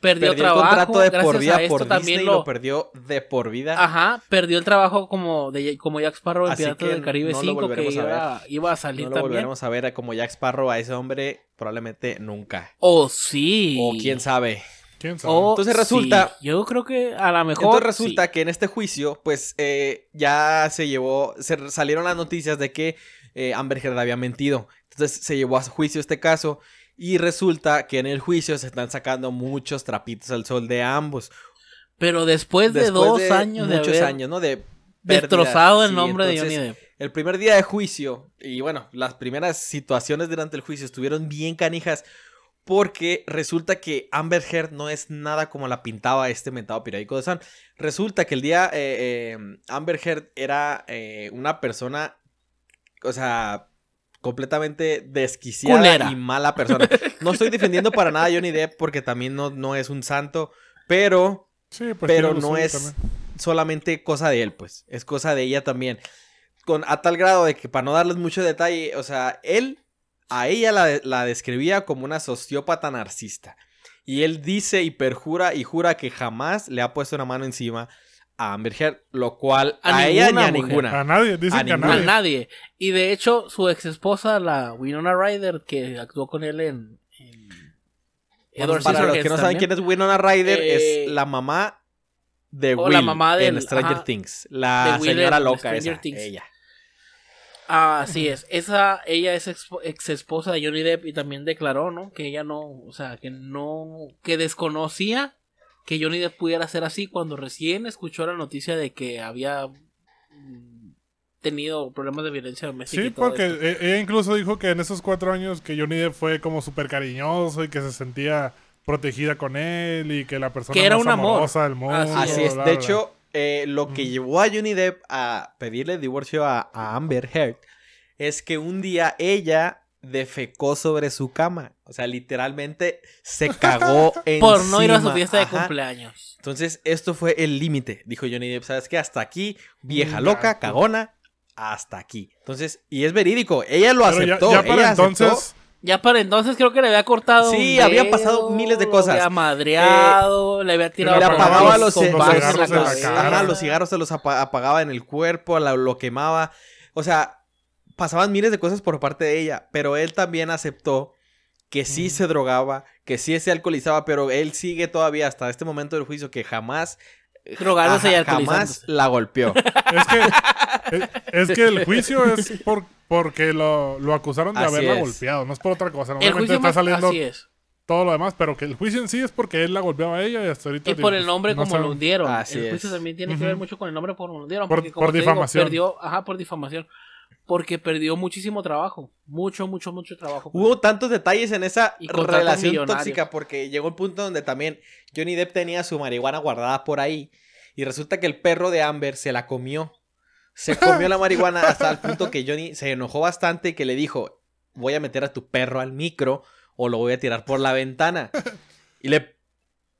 Perdió, perdió el trabajo, contrato de por gracias vida a esto por también Disney, lo, lo perdió de por vida. Ajá, perdió el trabajo como de como Jack Sparrow en Piratas del Caribe no lo 5 que volveremos a iba, a salir no lo también. volveremos a ver como Jack Sparrow a ese hombre probablemente nunca. O sí. O quién sabe. ¿Quién sabe? O Entonces sí. resulta- Yo creo que a lo mejor. Entonces resulta sí. que en este juicio, pues eh, ya se llevó, se salieron las noticias de que eh, Amber Heard había mentido. Entonces se llevó a juicio este caso y resulta que en el juicio se están sacando muchos trapitos al sol de ambos. Pero después de Después dos años de muchos haber años, ¿no? De destrozado el Sí, nombre de Johnny Depp. El primer día de juicio, y bueno, las primeras situaciones durante el juicio estuvieron bien canijas porque resulta que Amber Heard no es nada como la pintaba este mentado periódico de Sun. Resulta que el día eh, eh, Amber Heard era eh, una persona, o sea, completamente desquiciada Culera. y mala persona. No estoy defendiendo para nada a Johnny Depp porque también no, no es un santo, pero Sí, pues pero no es también. solamente cosa de él, pues. Es cosa de ella también. Con, a tal grado de que, para no darles mucho detalle, o sea, él a ella la, la describía como una sociópata narcisista. Y él dice y perjura y jura que jamás le ha puesto una mano encima a Amber Heard, lo cual a, A ella ni a mujer. ninguna. A nadie, dicen A que a ninguna. A nadie. Y de hecho, su ex esposa, la Winona Ryder, que actuó con él en. en Bueno, Edward para los que no saben quién es Winona Ryder, Eh, es la mamá de Will la mamá en del- Stranger ajá, Things. La Will señora en loca Stranger esa, Things. ella. Ah, así es. Esa, ella es ex esposa de Johnny Depp y también declaró, ¿no? Que ella no, o sea, que no, que desconocía que Johnny Depp pudiera ser así cuando recién escuchó la noticia de que había mm, tenido problemas de violencia doméstica. Sí, y todo porque esto. e- ella incluso dijo que en esos cuatro años que Johnny Depp fue como súper cariñoso y que se sentía protegida con él y que la persona Que era más un amor. del mundo. Así Así es. bla, De bla. hecho, eh, lo que llevó a Johnny Depp a pedirle divorcio a, a Amber Heard es que un día ella defecó sobre su cama. O sea, literalmente se cagó encima. <laughs> Por no ir a su fiesta de cumpleaños. Entonces, esto fue el límite. Dijo Johnny Depp, ¿sabes qué? Hasta aquí, vieja Mm, loca, cagona, hasta aquí. Entonces, y es verídico, ella lo Pero aceptó. ya para ella aceptó. entonces, Ya para entonces creo que le había cortado. Sí, un había dedo, pasado miles de cosas. Le había madreado, le había tirado le apagaba los- los, los cigarros en la en cara. Ajá, los cigarros se los apa- apagaba en el cuerpo, la- lo quemaba. O sea, pasaban miles de cosas por parte de ella, pero él también aceptó que sí se drogaba, que sí se alcoholizaba, pero él sigue todavía hasta este momento del juicio que jamás, Drogándose y jamás la golpeó. es que, es, es que el juicio es <laughs> por, porque lo, lo acusaron de Así haberla es. golpeado, no es por otra cosa. Juicio está más saliendo así es. todo lo demás, pero que el juicio en sí es porque él la golpeaba a ella y hasta ahorita. Y digo, por el nombre no como lo hundieron. Así el juicio es. también tiene que ver mucho con el nombre por como lo hundieron. Por- porque como por digo, difamación. perdió, ajá, por difamación. Porque perdió muchísimo trabajo. Mucho, mucho, mucho trabajo. Hubo tantos detalles en esa relación tóxica porque llegó un punto donde también Johnny Depp tenía su marihuana guardada por ahí y resulta que el perro de Amber se la comió. Se <laughs> comió la marihuana hasta el punto que Johnny se enojó bastante y que le dijo, voy a meter a tu perro al micro o lo voy a tirar por la ventana. Y le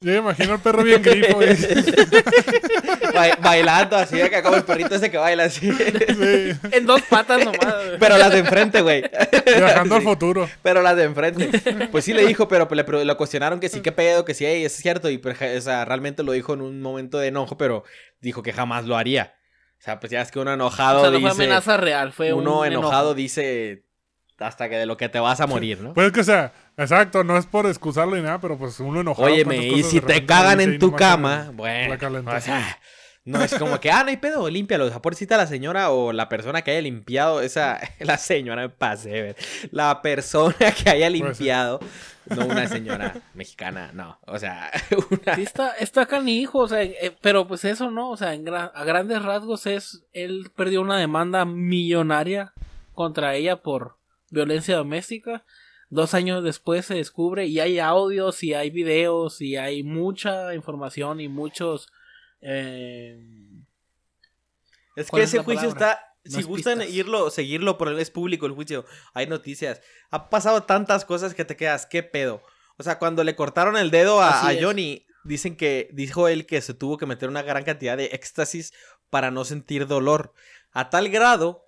Yo me imagino al perro bien grifo. <laughs> ba- bailando así, acá como el perrito ese que baila así. sí, En dos patas nomás. güey. Pero las de enfrente, güey. viajando al Sí. futuro. Pero las de enfrente. Pues sí le dijo, pero le, pero lo cuestionaron que sí, qué pedo, que sí, es cierto. Y pues, ja- o sea, realmente lo dijo en un momento de enojo, pero dijo que jamás lo haría. O sea, pues ya es que uno enojado O sea, no fue dice. amenaza real, fue uno un enojado enojo. dice hasta que de lo que te vas a morir, ¿no? Pues que o sea, exacto, no es por excusarlo ni nada, pero pues uno enojado. Óyeme, y si te cagan en tu cama, bueno. la. O sea, no es como que, ah, no hay pedo, límpialo. O sea, pobrecita la señora o la persona que haya limpiado esa. <laughs> La señora me pasé, ver. La persona que haya Pues sí. limpiado. No una señora <laughs> mexicana, no. O sea, <laughs> una. Sí, está, está canijo, o sea, eh, pero pues eso no, o sea, en gra- a grandes rasgos es, él perdió una demanda millonaria contra ella por violencia doméstica. Dos años después se descubre y hay audios y hay videos y hay mucha información y muchos... eh, Es que ¿Cuál es ese juicio palabra? está. Si Más gustan pistas. irlo, seguirlo, por él es público el juicio. Hay noticias. Ha pasado tantas cosas que te quedas, ¿qué pedo? O sea, cuando le cortaron el dedo a, a. Johnny, dicen que dijo él que se tuvo que meter una gran cantidad de éxtasis para no sentir dolor. A tal grado.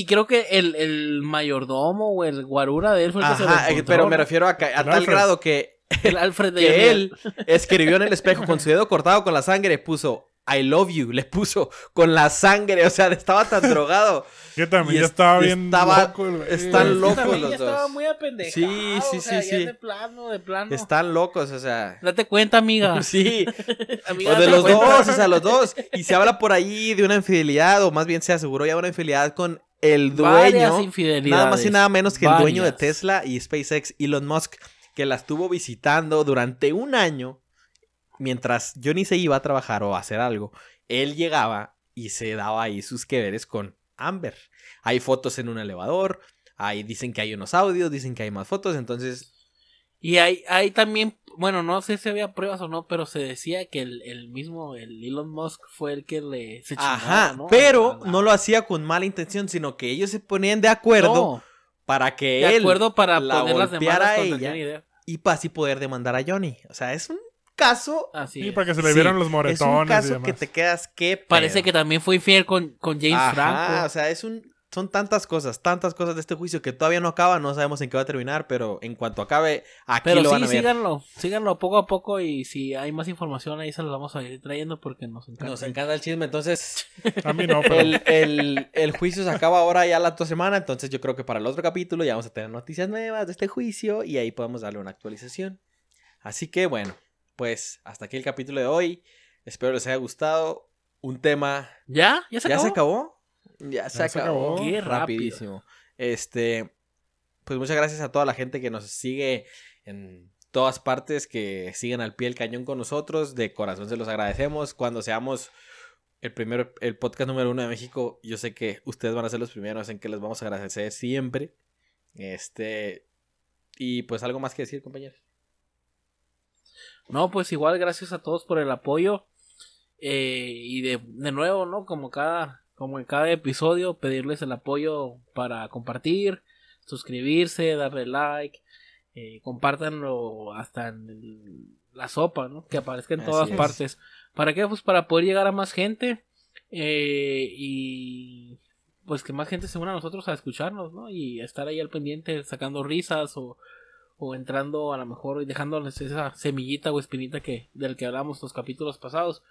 Y creo que el, el mayordomo o el guarura de él fue el que se lo eh, encontró, pero me refiero a, a tal Alfred. grado que, El Alfred <laughs> de que él escribió en el espejo con su dedo cortado con la sangre, puso I love you, le puso con la sangre, o sea, estaba tan drogado. <laughs> Que también Y ya es- estaba bien estaba- loco. el están locos también los ya dos. Estaba muy apendejado, Sí, sí, o sea, sí, ya sí. De plano, de plano. Están locos, o sea. Date cuenta, amiga. <laughs> Sí, Amiga, o de los cuenta. dos, o sea, los dos. Y se habla por ahí de una infidelidad, o más bien se aseguró ya una infidelidad con el dueño. Nada más y nada menos que el dueño de. Tesla y SpaceX, Elon Musk, que la estuvo visitando durante un año. Mientras Johnny se iba a trabajar o a hacer algo, él llegaba y se daba ahí sus que veres con Amber. Hay fotos en un elevador, ahí dicen que hay unos audios, dicen que hay más fotos, entonces Y hay, hay también, bueno, no sé si había pruebas o no, pero se decía que el, el mismo, el Elon Musk fue el que le se Ajá, ¿no? pero no lo hacía con mala intención, sino que ellos se ponían de acuerdo No, para que de él acuerdo para la poner las demandas a contra ella. Johnny y para así poder demandar a Johnny. O sea, es un caso. Así Sí, es. para que se le sí, vieran los es moretones. un y caso demás. que te quedas que Parece que también fue infiel con, con James Ajá, Franco. o sea, es un son tantas cosas, tantas cosas de este juicio que todavía no acaba, no sabemos en qué va a terminar, pero en cuanto acabe, aquí Pero lo sí, van a ver. síganlo, síganlo poco a poco y si hay más información ahí se los vamos a ir trayendo porque nos encanta. Nos encanta el chisme, entonces <laughs> A mí no, pero. el, el- el juicio se acaba ahora ya la otra semana, entonces yo creo que para el otro capítulo ya vamos a tener noticias nuevas de este juicio y ahí podemos darle una actualización. Así que bueno, pues hasta aquí el capítulo de hoy. Espero les haya gustado. Un tema ¿Ya? ¿Ya se ¿Ya acabó? se acabó? Ya se Ya se acabó. acabó. Qué rápido. Rapidísimo. Este, pues muchas gracias a toda la gente que nos sigue en todas partes, que siguen al pie del cañón con nosotros. De corazón se los agradecemos. Cuando seamos el primero, el podcast número uno de México, yo sé que ustedes van a ser los primeros en que les vamos a agradecer siempre. Este, y pues algo más que decir, compañeros. No, pues igual gracias a todos por el apoyo. Eh, y de, de nuevo, ¿no? Como cada, como en cada episodio, pedirles el apoyo para compartir, suscribirse, darle like, eh, compártanlo hasta en la sopa, ¿no? Que aparezca en todas partes. ¿Para qué? Pues para poder llegar a más gente eh, y pues que más gente se una a nosotros a escucharnos, ¿no? Y estar ahí al pendiente sacando risas o, o entrando a lo mejor y dejándoles esa semillita o espinita que del que hablamos los capítulos pasados.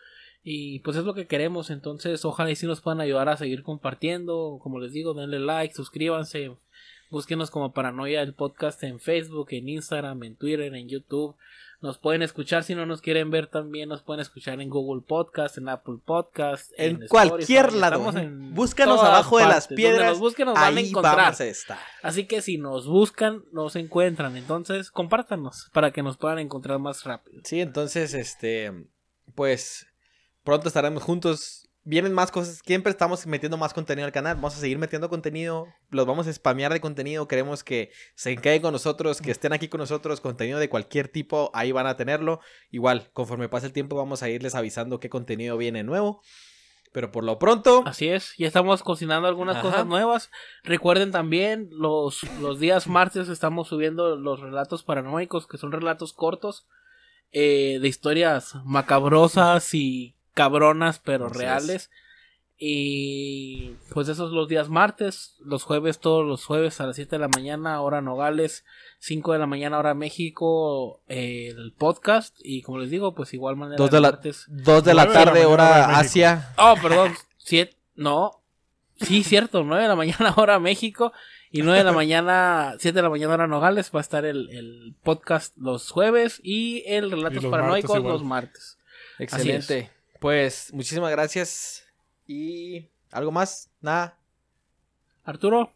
Y pues es lo que queremos, entonces ojalá y si nos puedan ayudar a seguir compartiendo, como les digo, denle like, suscríbanse, búsquenos como Paranoia el podcast en Facebook, en Instagram, en Twitter, en YouTube. Nos pueden escuchar si no nos quieren ver también, nos pueden escuchar en Google Podcast, en Apple Podcast, en, cualquier lado. Búscanos abajo de las piedras. Nos busquen, nos van a encontrar. Así que si nos buscan, nos encuentran. Entonces, compártanos para que nos puedan encontrar más rápido. Sí, entonces, este, pues pronto estaremos juntos. Vienen más cosas, siempre estamos metiendo más contenido al canal, vamos a seguir metiendo contenido, los vamos a spamear de contenido, queremos que se queden con nosotros, que estén aquí con nosotros, contenido de cualquier tipo, ahí van a tenerlo. Igual, conforme pase el tiempo vamos a irles avisando qué contenido viene nuevo. Pero por lo pronto. Así es, ya estamos cocinando algunas cosas nuevas. Recuerden también, los, los días martes estamos subiendo los relatos paranoicos, que son relatos cortos eh, de historias macabrosas y cabronas pero reales. Y pues esos los días martes, los jueves, todos los jueves a las 7 de la mañana, hora Nogales, 5 de la mañana, hora México, el podcast. Y como les digo, pues igual manera. 2 de, la, de la tarde, hora, Asia. Oh, perdón, 7, no. Sí, cierto, 9 de la mañana, <laughs> hora México. Y 9 de la mañana, 7 de la mañana, hora Nogales, va a estar el, el podcast los jueves y el Relatos Paranoicos los martes. Excelente. Pues muchísimas gracias. ¿Y algo más? Nada. Arturo.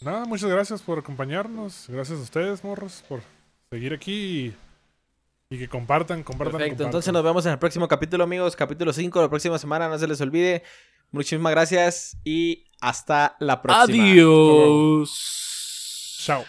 Nada, muchas gracias por acompañarnos. Gracias a ustedes, morros, por seguir aquí y, que compartan, compartan. Perfecto, entonces nos vemos en el próximo capítulo, amigos. Capítulo 5, la próxima semana, no se les olvide. Muchísimas gracias y hasta la próxima. Adiós. Chao.